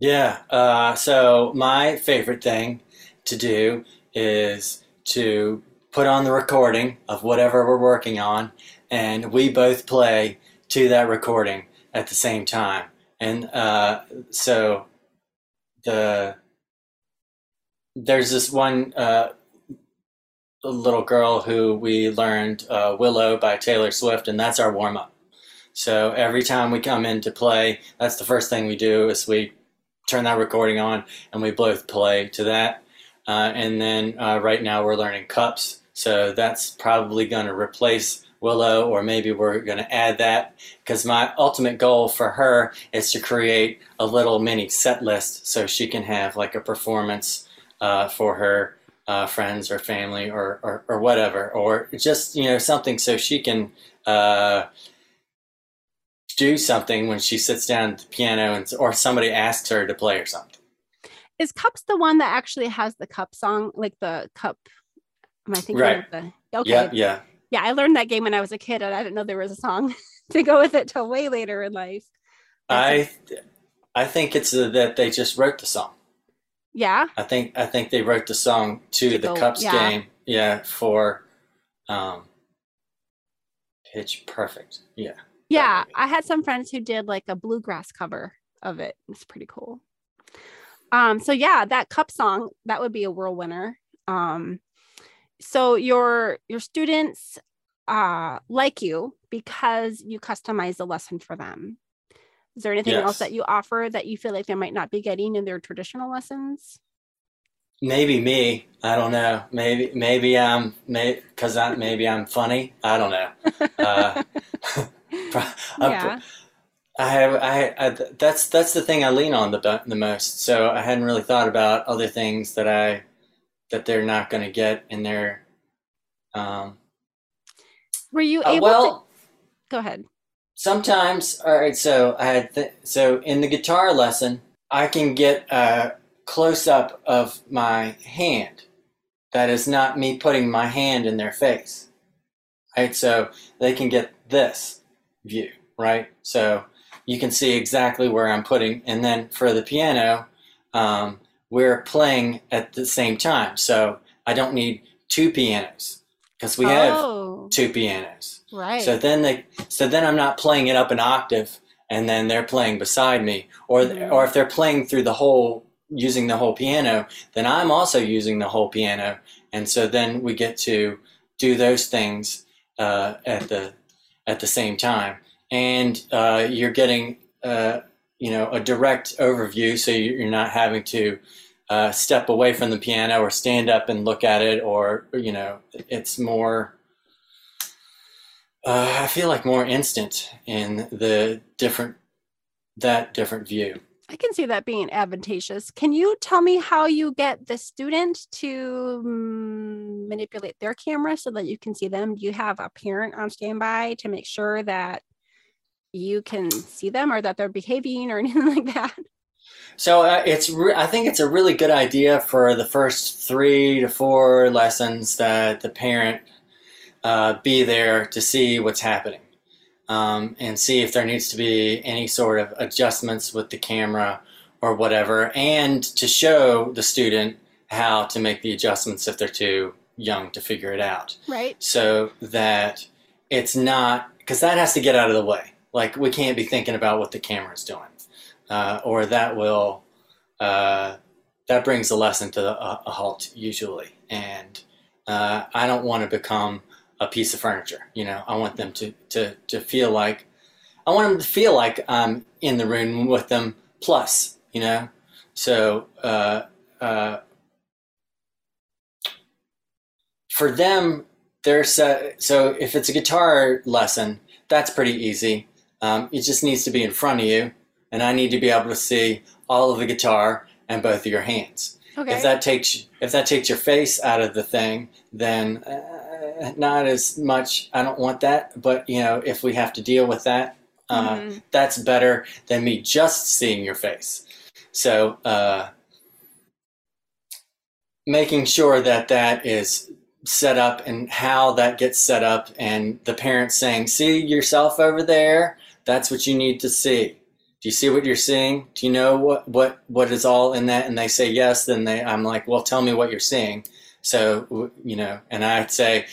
Yeah. Uh, so my favorite thing to do is to put on the recording of whatever we're working on, and we both play to that recording at the same time. And uh, so the there's this one uh, little girl who we learned uh, Willow by Taylor Swift, and that's our warm up. So every time we come in to play, that's the first thing we do is we turn that recording on and we both play to that. Uh, and then uh, right now we're learning cups, so that's probably going to replace Willow, or maybe we're going to add that because my ultimate goal for her is to create a little mini set list so she can have like a performance uh, for her uh, friends or family or, or, or, whatever, or just you know something so she can uh, do something when she sits down at the piano and or somebody asks her to play or something. Is Cups the one that actually has the cup song, like the cup? Am I thinking right. the? Okay. Yeah, yeah, yeah. I learned that game when I was a kid, and I didn't know there was a song *laughs* to go with it till way later in life. I, I think it's that they just wrote the song. Yeah. I think I think they wrote the song to, to the go, Cups yeah. game. Yeah, for um Pitch Perfect. Yeah. Yeah, I had some friends who did like a bluegrass cover of it. It's pretty cool. Um so yeah, that cup song, that would be a world winner. Um so your your students uh like you because you customize the lesson for them. Is there anything yes. else that you offer that you feel like they might not be getting in their traditional lessons? Maybe me. I don't know. Maybe maybe I'm maybe because I maybe I'm funny. I don't know. Uh, *laughs* *laughs* yeah. I have I, I, that's that's the thing I lean on the the most. So I hadn't really thought about other things that I that they're not going to get in their. Um, Were you uh, able uh, well, to? Go ahead sometimes all right so i had th- so in the guitar lesson i can get a close up of my hand. That is not me putting my hand in their face. Right so they can get this view right? So you can see exactly where i'm putting and then for the piano um, we're playing at the same time. So i don't need two pianos because we oh. have two pianos Right. So then they so then I'm not playing it up an octave and then they're playing beside me or mm-hmm. or if they're playing through the whole using the whole piano, then I'm also using the whole piano and so then we get to do those things uh, at the at the same time and uh, you're getting uh, you know a direct overview so you're not having to uh, step away from the piano or stand up and look at it or you know it's more Uh, I feel like more instant in the different that different view. I can see that being advantageous. Can you tell me how you get the student to mm, manipulate their camera so that you can see them? Do you have a parent on standby to make sure that you can see them or that they're behaving or *laughs* anything like that? So uh, it's re- I think it's a really good idea for the first three to four lessons that the parent uh, be there to see what's happening um, and see if there needs to be any sort of adjustments with the camera or whatever, and to show the student how to make the adjustments if they're too young to figure it out. Right. So that it's not because that has to get out of the way. Like we can't be thinking about what the camera's doing, uh, or that will uh, that brings the lesson to a, a halt usually. And uh, I don't want to become a piece of furniture. You know, I want them to to to feel like I want them to feel like I'm in the room with them. Plus, you know, so uh, uh, for them, they're so, so if it's a guitar lesson, that's pretty easy. Um, it just needs to be in front of you, and I need to be able to see all of the guitar and both of your hands. Okay. If that takes if that takes your face out of the thing, then uh, not as much. I don't want that. But you know, if we have to deal with that, uh, Mhm. that's better than me just seeing your face. So uh, making sure that that is set up and how that gets set up, and the parents saying, "See yourself over there. That's what you need to see." Do you see what you're seeing? Do you know what what what is all in that? And they say yes. Then they, I'm like, well, tell me what you're seeing. So you know, and I'd say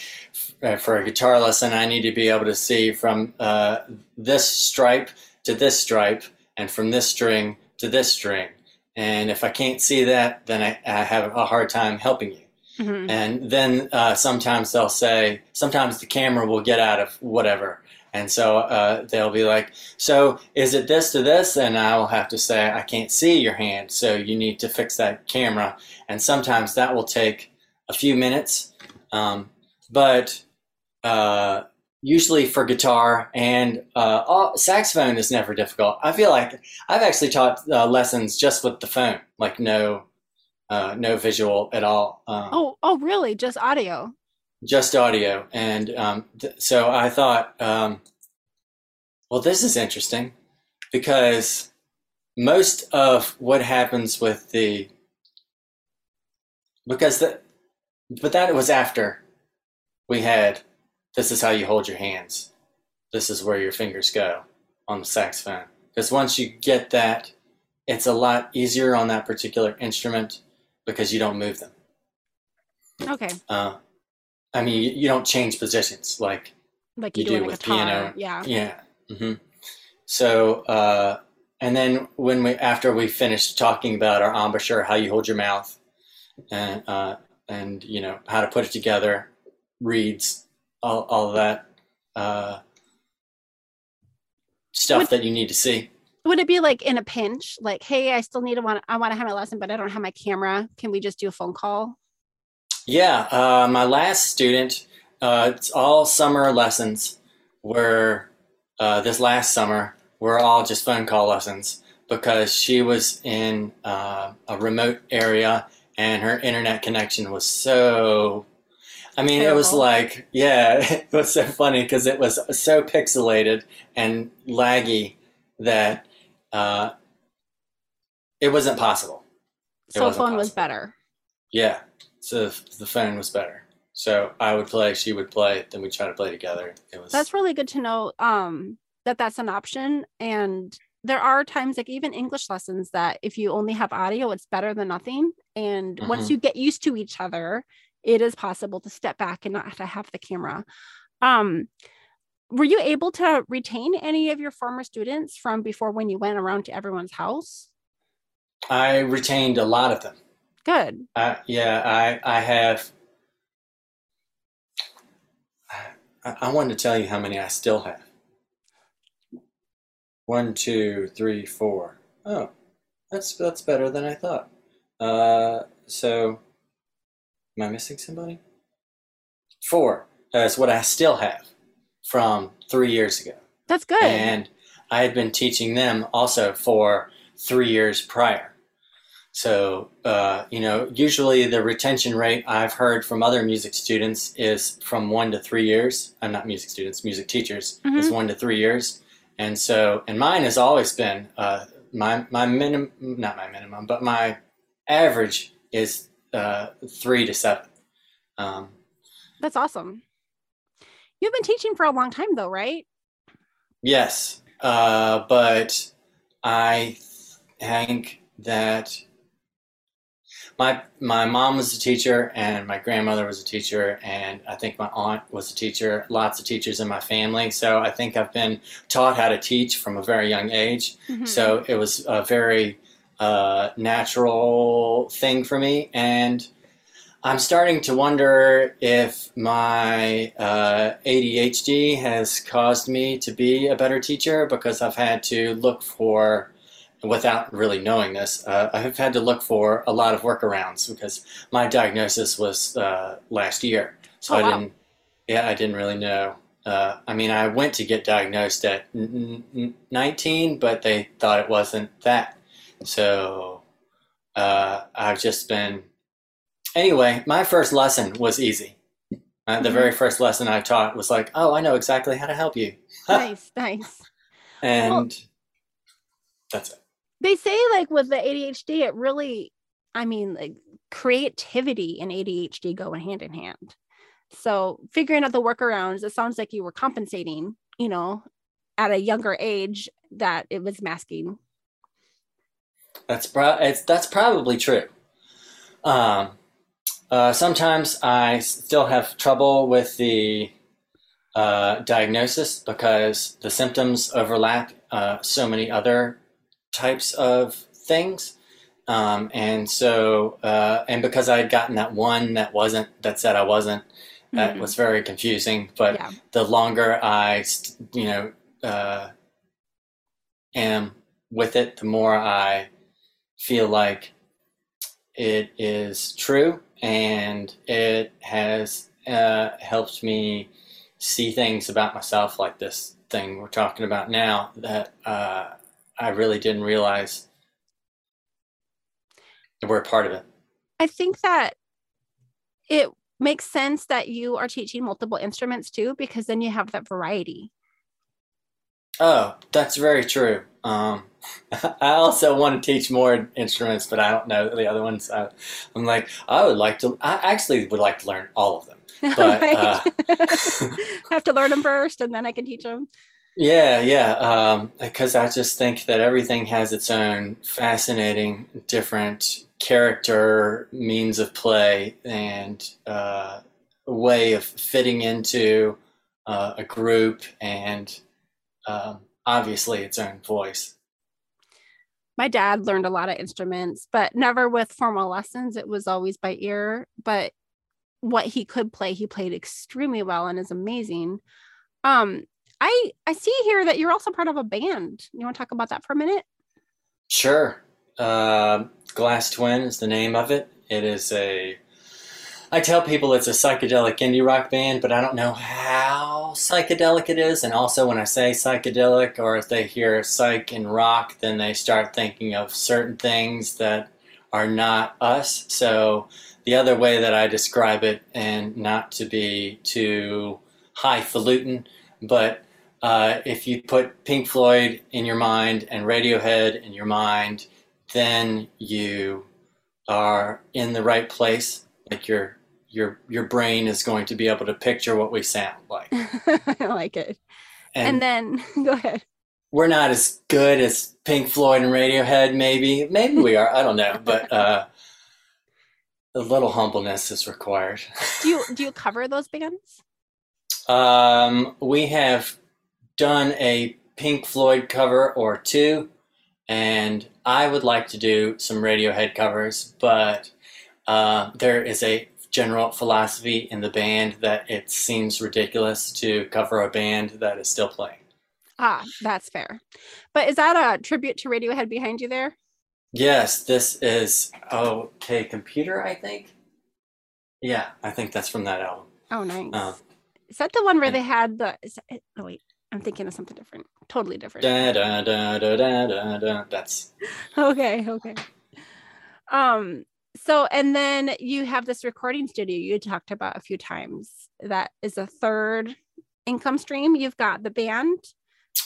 uh, for a guitar lesson, I need to be able to see from uh, this stripe to this stripe, and from this string to this string. And if I can't see that, then I, I have a hard time helping you. Mhm. And then uh, sometimes they'll say, sometimes the camera will get out of whatever. And so uh, they'll be like, so is it this to this? And I will have to say, I can't see your hand, so you need to fix that camera. And sometimes that will take a few minutes. Um, but uh, usually for guitar and uh, all, saxophone is never difficult. I feel like I've actually taught uh, lessons just with the phone, like no, uh, no visual at all. Um, Oh, oh, really? Just audio? just audio. And um, th- so I thought, um, well, this is interesting because most of what happens with the because the but that was after we had this is how you hold your hands this is where your fingers go on the saxophone because once you get that it's a lot easier on that particular instrument because you don't move them Okay. uh, I mean, you, you don't change positions like Like you, You do, with guitar. piano. Yeah. yeah. hmm So, uh, and then when we after we finished talking about our embouchure, how you hold your mouth, and uh, and you know how to put it together, reeds, all all that uh, stuff Would- that you need to see. Would it be like in a pinch? Like, hey, I still need to want I want to have my lesson, but I don't have my camera. Can we just do a phone call? Yeah, uh, my last student, uh, it's all summer lessons were uh, this last summer were all just phone call lessons because she was in uh, a remote area and her internet connection was so. I mean, it was like, yeah, *laughs* it was so funny because it was so pixelated and laggy that uh, it wasn't possible. It Cell wasn't phone was better. Yeah, so the phone was better. So I would play, she would play, then we try to play together. It was That's really good to know um that that's an option and there are times like even English lessons that if you only have audio it's better than nothing and once Mhm. you get used to each other it is possible to step back and not have to have the camera. Um were you able to retain any of your former students from before when you went around to everyone's house? I retained a lot of them. Good. I, yeah, I I have. I, I wanted to tell you how many I still have. One, two, three, four. Oh, that's that's better than I thought. Uh, so, am I missing somebody? Four. That's what I still have. from three years ago. That's good. And I had been teaching them also for three years prior. So, uh, you know, usually the retention rate I've heard from other music students is from one to three years. I'm not music students, music teachers Mhm. is one to three years. And so, and mine has always been uh, my my minimum, not my minimum, but my average is uh, three to seven. Um, That's awesome. You've been teaching for a long time though, right? Yes, uh, but I think that my my mom was a teacher and my grandmother was a teacher and I think my aunt was a teacher. Lots of teachers in my family, so I think I've been taught how to teach from a very young age. Mhm. So it was a very uh, natural thing for me, and I'm starting to wonder if my uh, ADHD has caused me to be a better teacher because I've had to look for, without really knowing this, uh, I've had to look for a lot of workarounds because my diagnosis was uh, last year. So Oh, I wow. didn't, yeah, I didn't really know. Uh, I mean, I went to get diagnosed at n- n- 19, but they thought it wasn't that. So uh, I've just been Anyway, my first lesson was easy. Uh, the Mhm. very first lesson I taught was like, "Oh, I know exactly how to help you," *laughs* nice, nice. and that's it. They say like with the ADHD, it really, I mean, like creativity and ADHD go hand in hand. So figuring out the workarounds, it sounds like you were compensating, you know, at a younger age that it was masking. That's pro- it's, that's probably true. Um, uh, sometimes I still have trouble with the uh, diagnosis because the symptoms overlap uh, so many other types of things. Um, and so, uh, and because I had gotten that one that wasn't, that said I wasn't, that Mhm. was very confusing. But yeah. the longer I, you know, uh, am with it, the more I feel like it is true and it has uh, helped me see things about myself like this thing we're talking about now that uh, I really didn't realize were a part of it. I think that it makes sense that you are teaching multiple instruments too, because then you have that variety. Oh, that's very true. Um, *laughs* I also want to teach more instruments, but I don't know the other ones. I, I'm like, I would like to. I actually would like to learn all of them. *laughs* But, uh, I *laughs* have to learn them first and then I can teach them. Yeah, yeah. Because I just think that everything has its own fascinating, different character, means of play, and uh, way of fitting into uh, a group, and um, obviously its own voice. My dad learned a lot of instruments, but never with formal lessons. It was always by ear. But what he could play, he played extremely well and is amazing. Um, I I see here that you're also part of a band. You want to talk about that for a minute? Sure. Uh, Glass Twin is the name of it. It is a. I tell people it's a psychedelic indie rock band, but I don't know how psychedelic it is. And also, when I say psychedelic, or if they hear psych and rock, then they start thinking of certain things that are not us. So, the other way that I describe it, and not to be too highfalutin, but uh, if you put Pink Floyd in your mind and Radiohead in your mind, then you are in the right place. Like your your your brain is going to be able to picture what we sound like. *laughs* I like it. And, And, then *laughs* go ahead. we're not as good as Pink Floyd and Radiohead. Maybe maybe we are. I don't know, but *laughs* uh, a little humbleness is required. Do you do you cover those bands? Um, we have done a Pink Floyd cover or two, and I would like to do some Radiohead covers, but uh, there is a general philosophy in the band that it seems ridiculous to cover a band that is still playing. Ah, that's fair. But is that a tribute to Radiohead behind you there? Yes, this is OK Computer, I think. Yeah, I think that's from that album. Oh, nice. Uh, Is that the one where And- they had the? That, oh wait, I'm thinking of something different. Totally different. Da, da, da, da, da, da, da. That's *laughs* okay okay um so and then you have this recording studio you talked about a few times that is a third income stream you've got the band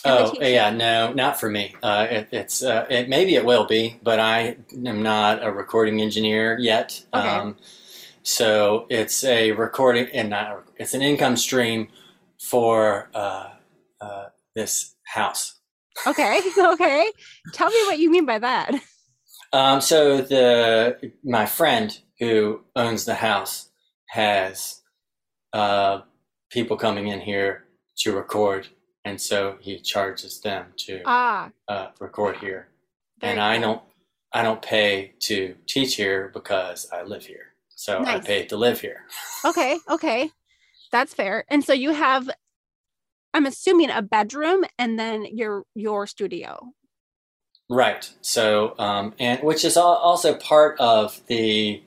and the Oh yeah, no, not for me. Uh, it, it's uh, it maybe it will be, but I am not a recording engineer yet. Okay. Um, so it's a recording and not it's an income stream for uh, uh, this house. okay *laughs* okay tell me what you mean by that Um, so the my friend who owns the house has uh, people coming in here to record, and so he charges them to ah uh, record here. and I don't I don't pay to teach here because I live here. So I pay to live here. *laughs* okay okay that's fair and so you have i'm assuming a bedroom and then your your studio Right. So um, and which is also part of the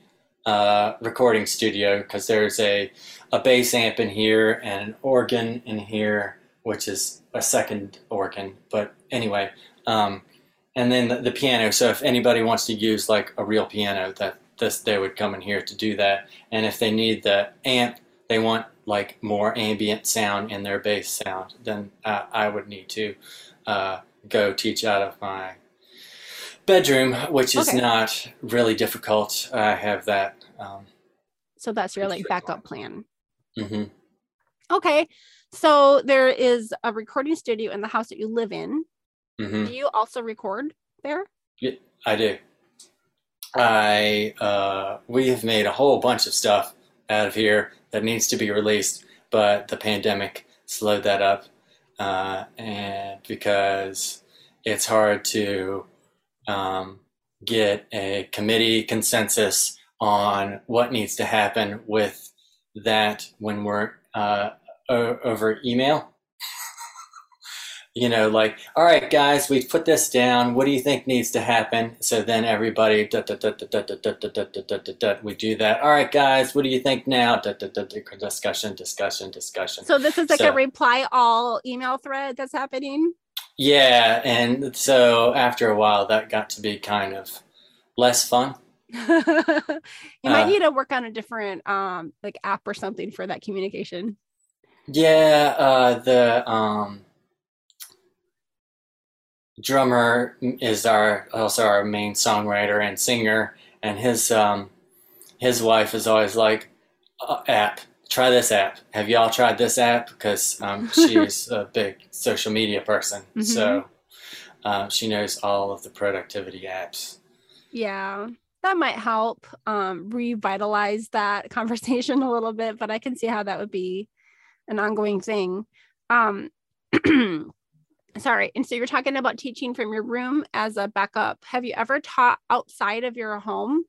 uh, recording studio because there's a a bass amp in here and an organ in here, which is a second organ. But anyway, um, and then the, the piano. So if anybody wants to use like a real piano, that this they would come in here to do that. And if they need the amp, they want like more ambient sound in their bass sound, then uh, I would need to uh, go teach out of my bedroom, which is Okay. not really difficult. I have that. Um, so that's your like backup plan mhm. okay so there is a recording studio in the house that you live in hmm do you also record there Yeah, I do. I uh, we have made a whole bunch of stuff out of here that needs to be released, but the pandemic slowed that up, uh, and because it's hard to um, get a committee consensus on what needs to happen with that when we're uh, over email you know, like, all right, guys, we put this down. What do you think needs to happen? So then everybody, we do that. All right, guys, what do you think now? Discussion, discussion, discussion. So this is like a reply all email thread that's happening? Yeah. And so after a while, that got to be kind of less fun. you might need to work on a different um, like app or something for that communication. Yeah, uh, the um, drummer is our also our main songwriter and singer, and his um, his wife is always like, uh, "App, try this app. Have y'all tried this app?" Because um, she's *laughs* a big social media person, so um, she knows all of the productivity apps. Yeah. That might help um revitalize that *laughs* conversation a little bit, but I can see how that would be an ongoing thing. Um *clears throat* sorry. And so you're talking about teaching from your room as a backup. Have you ever taught outside of your home?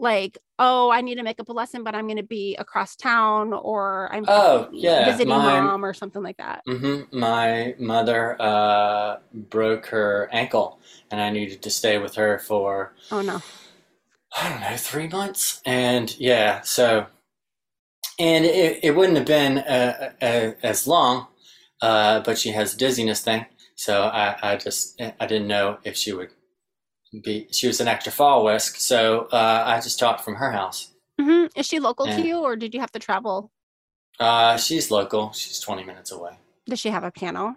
Like, oh, I need to make up a lesson, but I'm going to be across town or I'm Oh, yeah, visiting mine- mom or something like that. hmm My mother uh, broke her ankle, and I needed to stay with her for Oh no. I don't know, three months. And yeah, so, and it, it wouldn't have been uh, uh, as long, uh, but she has a dizziness thing. So I, I just, I didn't know if she would be, she was an extra fall risk. So uh, I just taught from her house. hmm Is she local Yeah. to you or did you have to travel? Uh, she's local. She's 20 minutes away. Does she have a piano?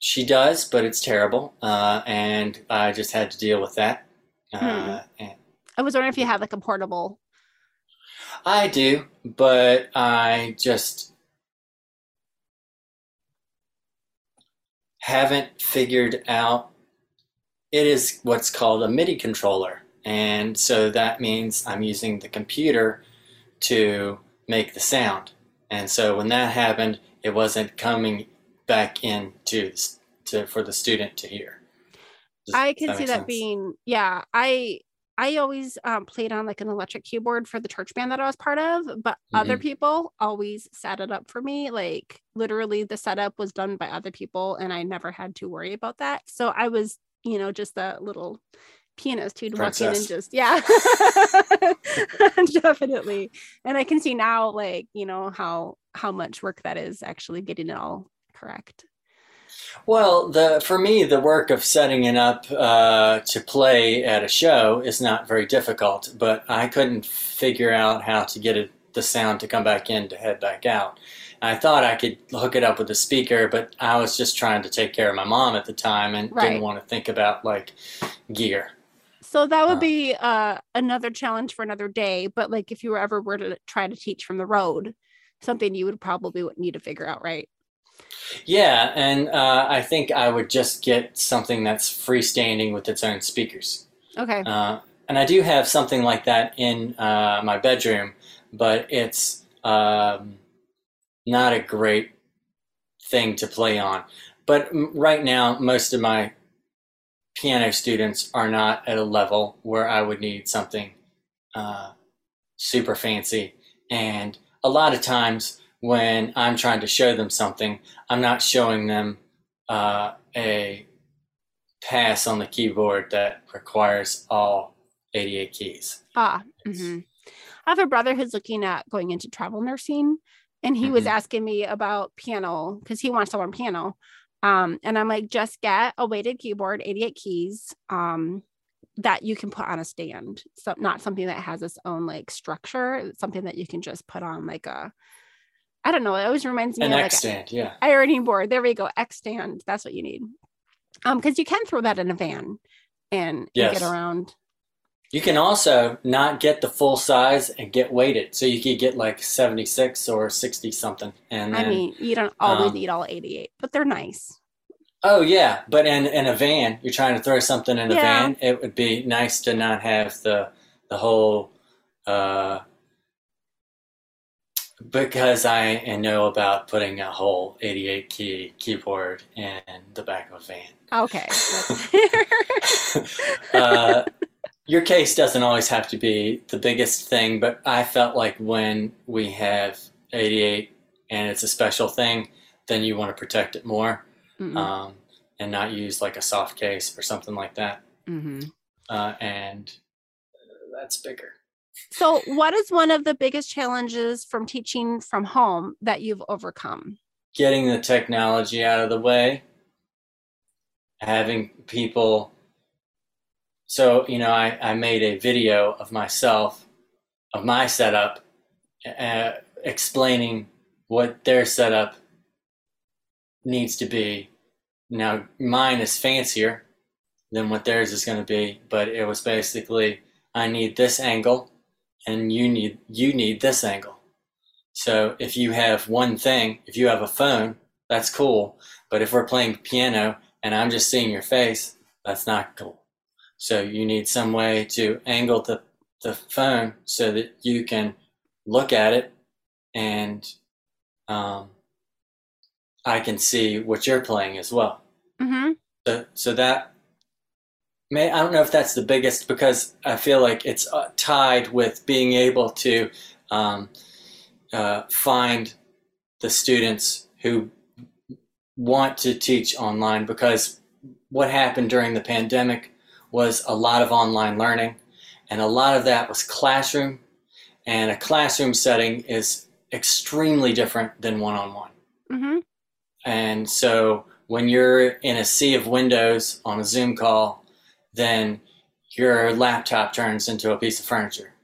She does, but it's terrible. Uh, and I just had to deal with that. Uh, and I was wondering if you had like a portable. I do, but I just haven't figured out. It is what's called a MIDI controller. And so that means I'm using the computer to make the sound. And so when that happened, it wasn't coming back in to, to for the student to hear. Does I can see that sense? being yeah. I I always um, played on like an electric keyboard for the church band that I was part of, but other Mm-hmm. people always set it up for me. Like literally, the setup was done by other people, and I never had to worry about that. So I was, you know, just a little pianist who'd walk in and just yeah, *laughs* definitely. And I can see now, like you know how how much work that is actually getting it all correct. Well, the for me, the work of setting it up uh, to play at a show is not very difficult, but I couldn't figure out how to get it, the sound to come back in to head back out. I thought I could hook it up with a speaker, but I was just trying to take care of my mom at the time and Right. didn't want to think about like gear. So that would Uh. be uh, another challenge for another day. But like if you were ever were to try to teach from the road, something you would probably need to figure out, right? Yeah, and uh, I think I would just get something that's freestanding with its own speakers. Okay. Uh, and I do have something like that in uh, my bedroom, but it's um, not a great thing to play on. But m- right now, most of my piano students are not at a level where I would need something uh, super fancy. And a lot of times, when I'm trying to show them something, I'm not showing them uh, a pass on the keyboard that requires all 88 keys. Ah, mhm. I have a brother who's looking at going into travel nursing, and he was Mhm. asking me about piano because he wants to learn piano. Um, and I'm like, just get a weighted keyboard, 88 keys, um, that you can put on a stand. So not something that has its own like structure, it's something that you can just put on like a, I don't know. It always reminds me An of X like stand, yeah. ironing board. There we go, X stand. That's what you need. Um, because you can throw that in a van and, and Yes. get around. You can also not get the full size and get weighted. So you could get like 76 or 60 something. And then, I mean, you don't always um, need all 88, but they're nice. oh, yeah. But in, in a van, you're trying to throw something in a Yeah. van. It would be nice to not have the, the whole, uh, because I know about putting a whole 88 key keyboard in the back of a van. Okay. *laughs* uh, your case doesn't always have to be the biggest thing, but I felt like when we have 88 and it's a special thing, then you want to protect it more Mhm, um, and not use like a soft case or something like that. mhm. Uh, and that's bigger. So, what is one of the biggest challenges from teaching from home that you've overcome? Getting the technology out of the way, having people. So, you know, I, I made a video of myself, of my setup, uh, explaining what their setup needs to be. Now, mine is fancier than what theirs is going to be, but it was basically I need this angle and you need you need this angle. So if you have one thing, if you have a phone, that's cool, but if we're playing piano and I'm just seeing your face, that's not cool. So you need some way to angle the the phone so that you can look at it and um, I can see what you're playing as well. Mm-hmm. So, so that may I don't know if that's the biggest because I feel like it's uh, tied with being able to um, uh, find the students who want to teach online because what happened during the pandemic was a lot of online learning and a lot of that was classroom and a classroom setting is extremely different than one-on-one Mm-hmm. and so when you're in a sea of windows on a Zoom call, then your laptop turns into a piece of furniture.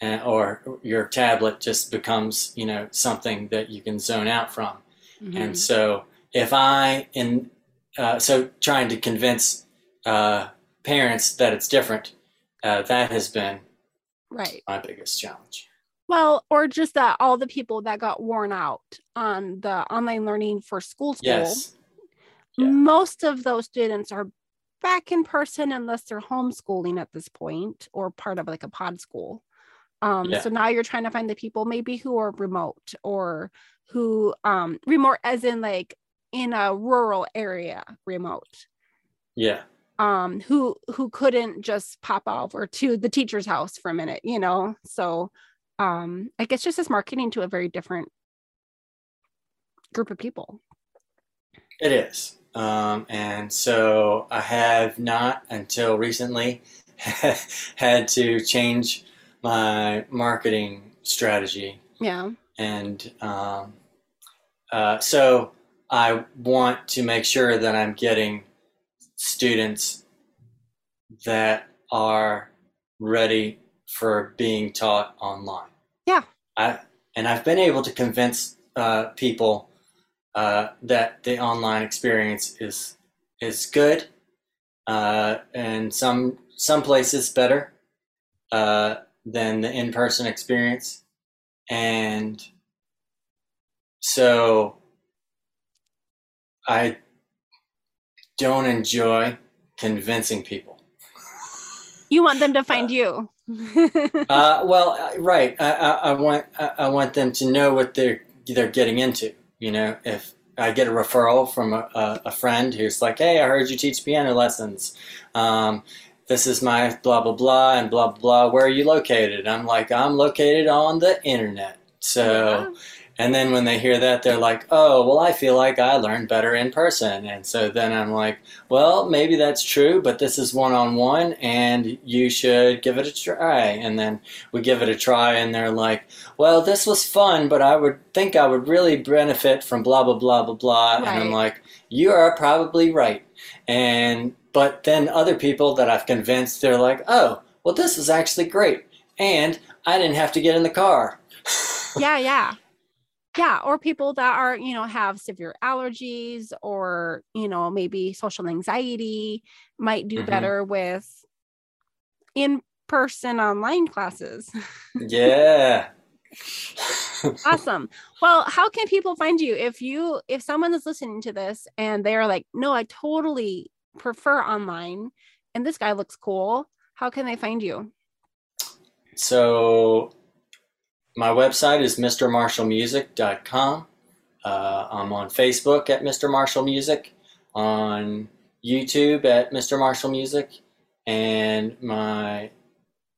And, or your tablet just becomes, you know, something that you can zone out from. Mm-hmm. And so if I, in, uh, so trying to convince uh, parents that it's different, uh, that has been right. my biggest challenge. Well, or just that all the people that got worn out on the online learning for school school. Yes. yeah. Most of those students are back in person unless they're homeschooling at this point or part of like a pod school. Um, Yeah. So now you're trying to find the people maybe who are remote or who um, remote as in like in a rural area remote Yeah. um who who couldn't just pop over to the teacher's house for a minute you know so um i guess just as marketing to a very different group of people It is. Um, and so I have not until recently *laughs* had to change my marketing strategy. yeah and um, uh, so I want to make sure that I'm getting students that are ready for being taught online. Yeah. I and I've been able to convince uh, people uh, that the online experience is is good, uh, and some some places better uh, than the in person experience, and so I don't enjoy convincing people. You want them to find you. *laughs* uh, well, uh, right. I, I, I want I, I want them to know what they're they're getting into. You know, if I get a referral from a, a, friend who's like, "Hey, I heard you teach piano lessons. Um, this is my blah blah blah and blah blah blah. Where are you located?" I'm like, "I'm located on the internet." So. Yeah and then when they hear that, they're like, oh, well, I feel like I learned better in person. And so then I'm like, well, maybe that's true, but this is one on one and you should give it a try. And then we give it a try and they're like, well, this was fun, but I would think I would really benefit from blah, blah, blah, blah, blah. Right. And I'm like, you are probably right. And, but then other people that I've convinced, they're like, oh, well, this is actually great. And I didn't have to get in the car. yeah, yeah yeah or people that are you know have severe allergies or you know maybe social anxiety might do mm-hmm. better with in person online classes. *laughs* Yeah. Awesome. Well how can people find you? If you if someone is listening to this and they're like no i totally prefer online and this guy looks cool how can they find you? So my website is mrmarshallmusic.com. Uh, I'm on Facebook at Mr. Marshall Music, on YouTube at Mr. Marshall Music, and my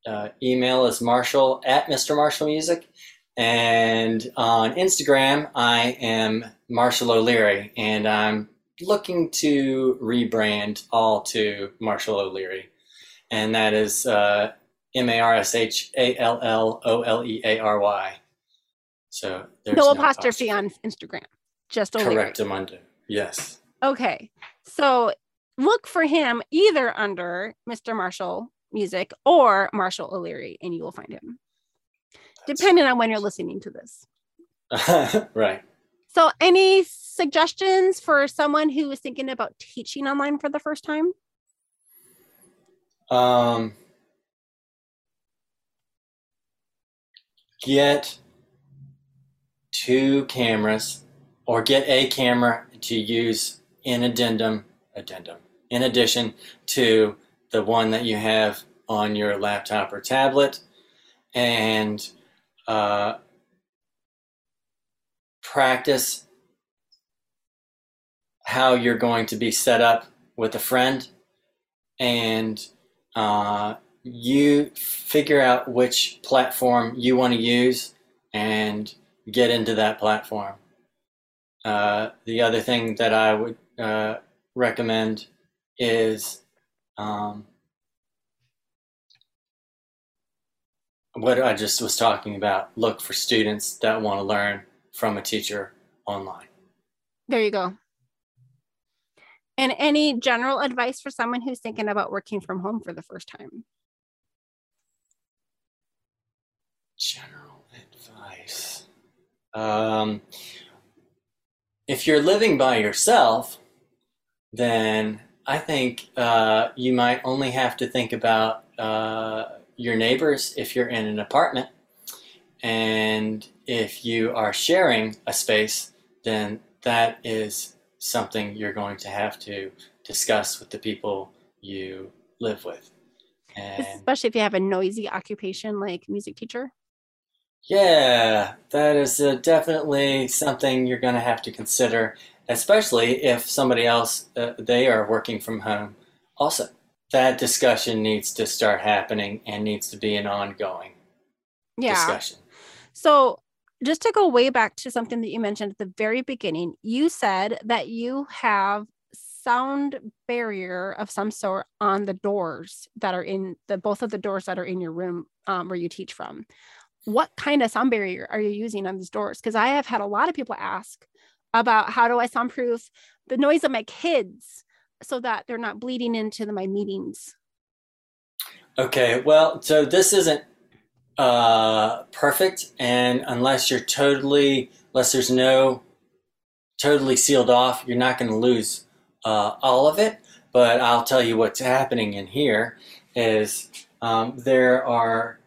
uh, email is marshall at Mr. Marshall Music. And on Instagram, I am Marshall O'Leary, and I'm looking to rebrand all to Marshall O'Leary. And that is uh, M A R S H A L L O L E A R Y. So there's no, no apostrophe, on Instagram. Just Correct, Amanda. Yes. Okay. So look for him either under Mr. Marshall Music or Marshall O'Leary, and you will find him. That's depending on when you're listening to this. *laughs* right. So, any suggestions for someone who is thinking about teaching online for the first time? Um, get two cameras or get a camera to use in addendum addendum in addition to the one that you have on your laptop or tablet and uh, practice how you're going to be set up with a friend and uh, you figure out which platform you want to use and get into that platform. Uh, the other thing that I would uh, recommend is um, what I just was talking about. Look for students that want to learn from a teacher online. There you go. And any general advice for someone who's thinking about working from home for the first time? General advice. Um, if you're living by yourself, then I think uh, you might only have to think about uh, your neighbors if you're in an apartment. And if you are sharing a space, then that is something you're going to have to discuss with the people you live with. And Especially if you have a noisy occupation like music teacher. Yeah, that is uh, definitely something you're going to have to consider, especially if somebody else, uh, they are working from home also. That discussion needs to start happening and needs to be an ongoing yeah. discussion. So, just to go way back to something that you mentioned at the very beginning, you said that you have sound barrier of some sort on the doors that are in the both of the doors that are in your room um, where you teach from what kind of sound barrier are you using on these doors? Because I have had a lot of people ask about how do I soundproof the noise of my kids so that they're not bleeding into the, my meetings. Okay, well, so this isn't uh, perfect, and unless you're totally, unless there's no totally sealed off, you're not going to lose uh, all of it. But I'll tell you what's happening in here is um, there are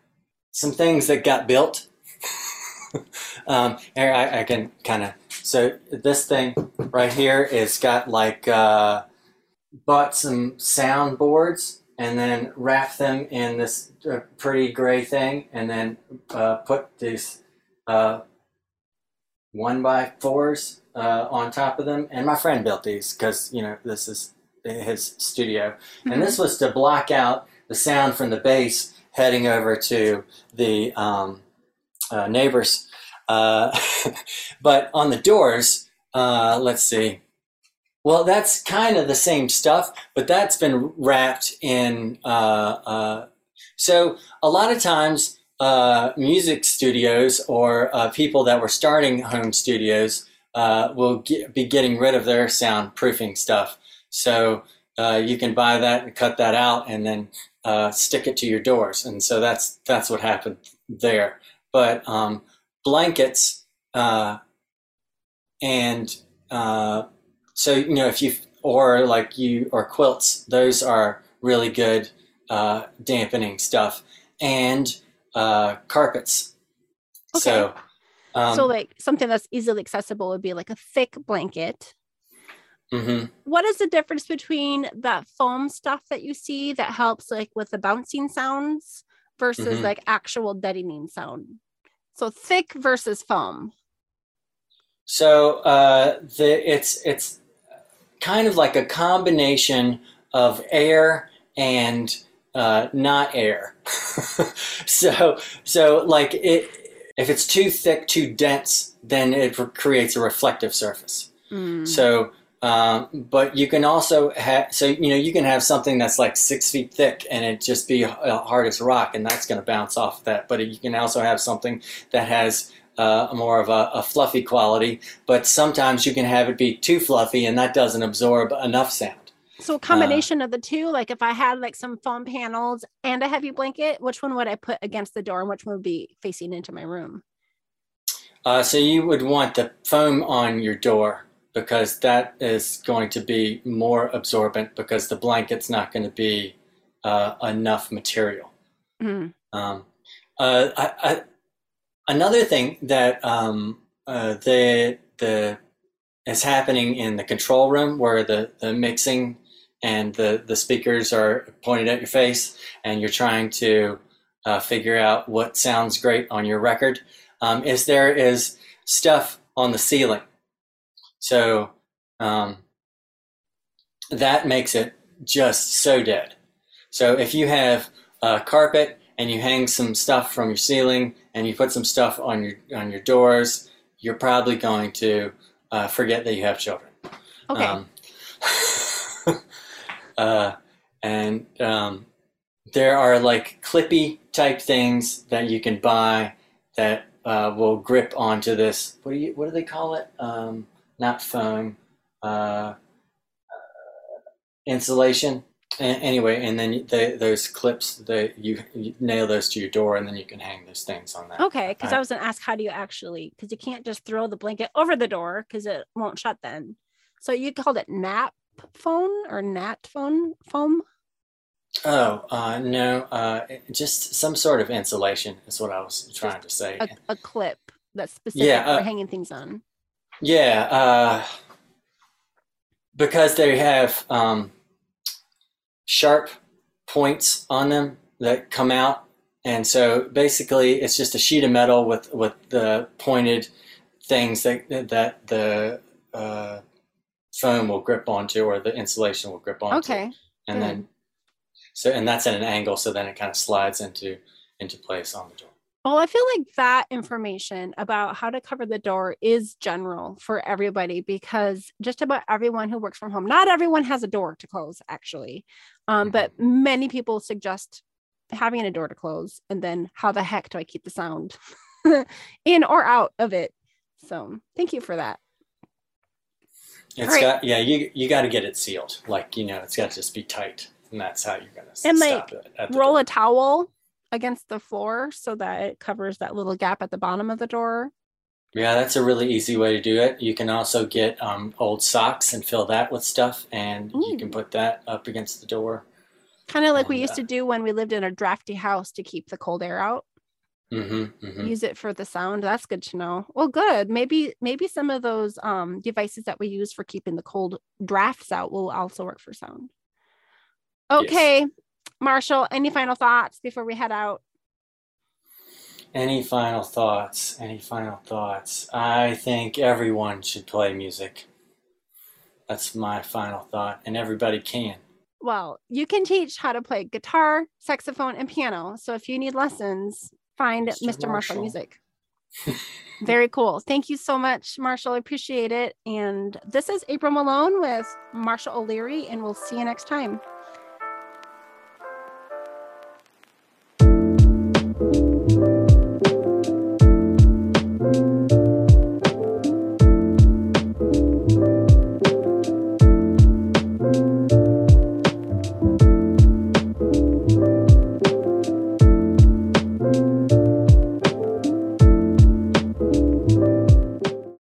some things that got built. *laughs* um, here I, I can kind of so this thing right here is got like uh, bought some soundboards and then wrap them in this uh, pretty gray thing and then uh, put these uh, one by fours uh, on top of them. And my friend built these because you know this is his studio, mm-hmm. and this was to block out the sound from the bass heading over to the um, uh, neighbors. Uh, *laughs* but on the doors, uh, let's see. Well, that's kind of the same stuff, but that's been wrapped in. Uh, uh, so a lot of times, uh, music studios or people that were starting home studios will get, be getting rid of their soundproofing stuff. So you can buy that and cut that out, and then uh, stick it to your doors, and so that's that's what happened there. But um, blankets uh, and uh, so you know if you or like you or quilts, those are really good uh, dampening stuff, and uh, carpets. Okay. So. Um, so like something that's easily accessible would be like a thick blanket Mm-hmm. What is the difference between that foam stuff that you see that helps like with the bouncing sounds versus mm-hmm. like actual deadening sound? So thick versus foam. So uh, the it's it's kind of like a combination of air and uh, not air. *laughs* so so like it if it's too thick, too dense, then it creates a reflective surface. Mm. So um, but you can also have, so, you know, you can have something that's like six feet thick and it just be hard as rock and that's going to bounce off that. But you can also have something that has uh, more of a, a, fluffy quality, but sometimes you can have it be too fluffy and that doesn't absorb enough sound. So a combination uh, of the two, like if I had like some foam panels and a heavy blanket, which one would I put against the door and which one would be facing into my room? Uh, so you would want the foam on your door because that is going to be more absorbent because the blanket's not going to be uh, enough material. Mm. Um, uh, I, I, another thing that um, uh, the the is happening in the control room where the, the mixing and the, the speakers are pointed at your face and you're trying to uh, figure out what sounds great on your record um, is there is stuff on the ceiling so um, that makes it just so dead. So if you have a carpet and you hang some stuff from your ceiling and you put some stuff on your on your doors, you're probably going to uh, forget that you have children. Okay. Um, *laughs* uh, and um, there are like clippy type things that you can buy that uh, will grip onto this. What do you? What do they call it? Um, not foam, uh, uh, insulation. anyway, and then they, those clips, they, you, you, nail those to your door, and then you can hang those things on that. Okay, because I was gonna ask, how do you actually? Because you can't just throw the blanket over the door because it won't shut then. So you called it nap phone or nat phone foam. Oh uh, no, uh, just some sort of insulation is what I was trying to say. A, a clip that's specific yeah, uh, for hanging things on. Yeah, uh, because they have um, sharp points on them that come out, and so basically it's just a sheet of metal with with the pointed things that that the uh, foam will grip onto or the insulation will grip onto. Okay. And Good. then so and that's at an angle, so then it kind of slides into into place on the door. Well, I feel like that information about how to cover the door is general for everybody because just about everyone who works from home, not everyone has a door to close actually, um, but mm-hmm. many people suggest having a door to close and then how the heck do I keep the sound *laughs* in or out of it? So thank you for that. It's right. got yeah, you you got to get it sealed. Like you know, it's got to just be tight, and that's how you're gonna and stop like, it. roll door. a towel against the floor so that it covers that little gap at the bottom of the door. Yeah, that's a really easy way to do it. You can also get um, old socks and fill that with stuff, and Ooh. you can put that up against the door. Kind of like and, we used uh, to do when we lived in a drafty house to keep the cold air out. Mm-hmm, mm-hmm. Use it for the sound. That's good to know. Well, good. Maybe maybe some of those um, devices that we use for keeping the cold drafts out will also work for sound. Okay, yes. Marshall. Any final thoughts before we head out? Any final thoughts? Any final thoughts? I think everyone should play music. That's my final thought, and everybody can. Well, you can teach how to play guitar, saxophone, and piano. So if you need lessons, find Mr. Mr. Marshall, Marshall Music. *laughs* Very cool. Thank you so much, Marshall. I appreciate it. And this is April Malone with Marshall O'Leary, and we'll see you next time.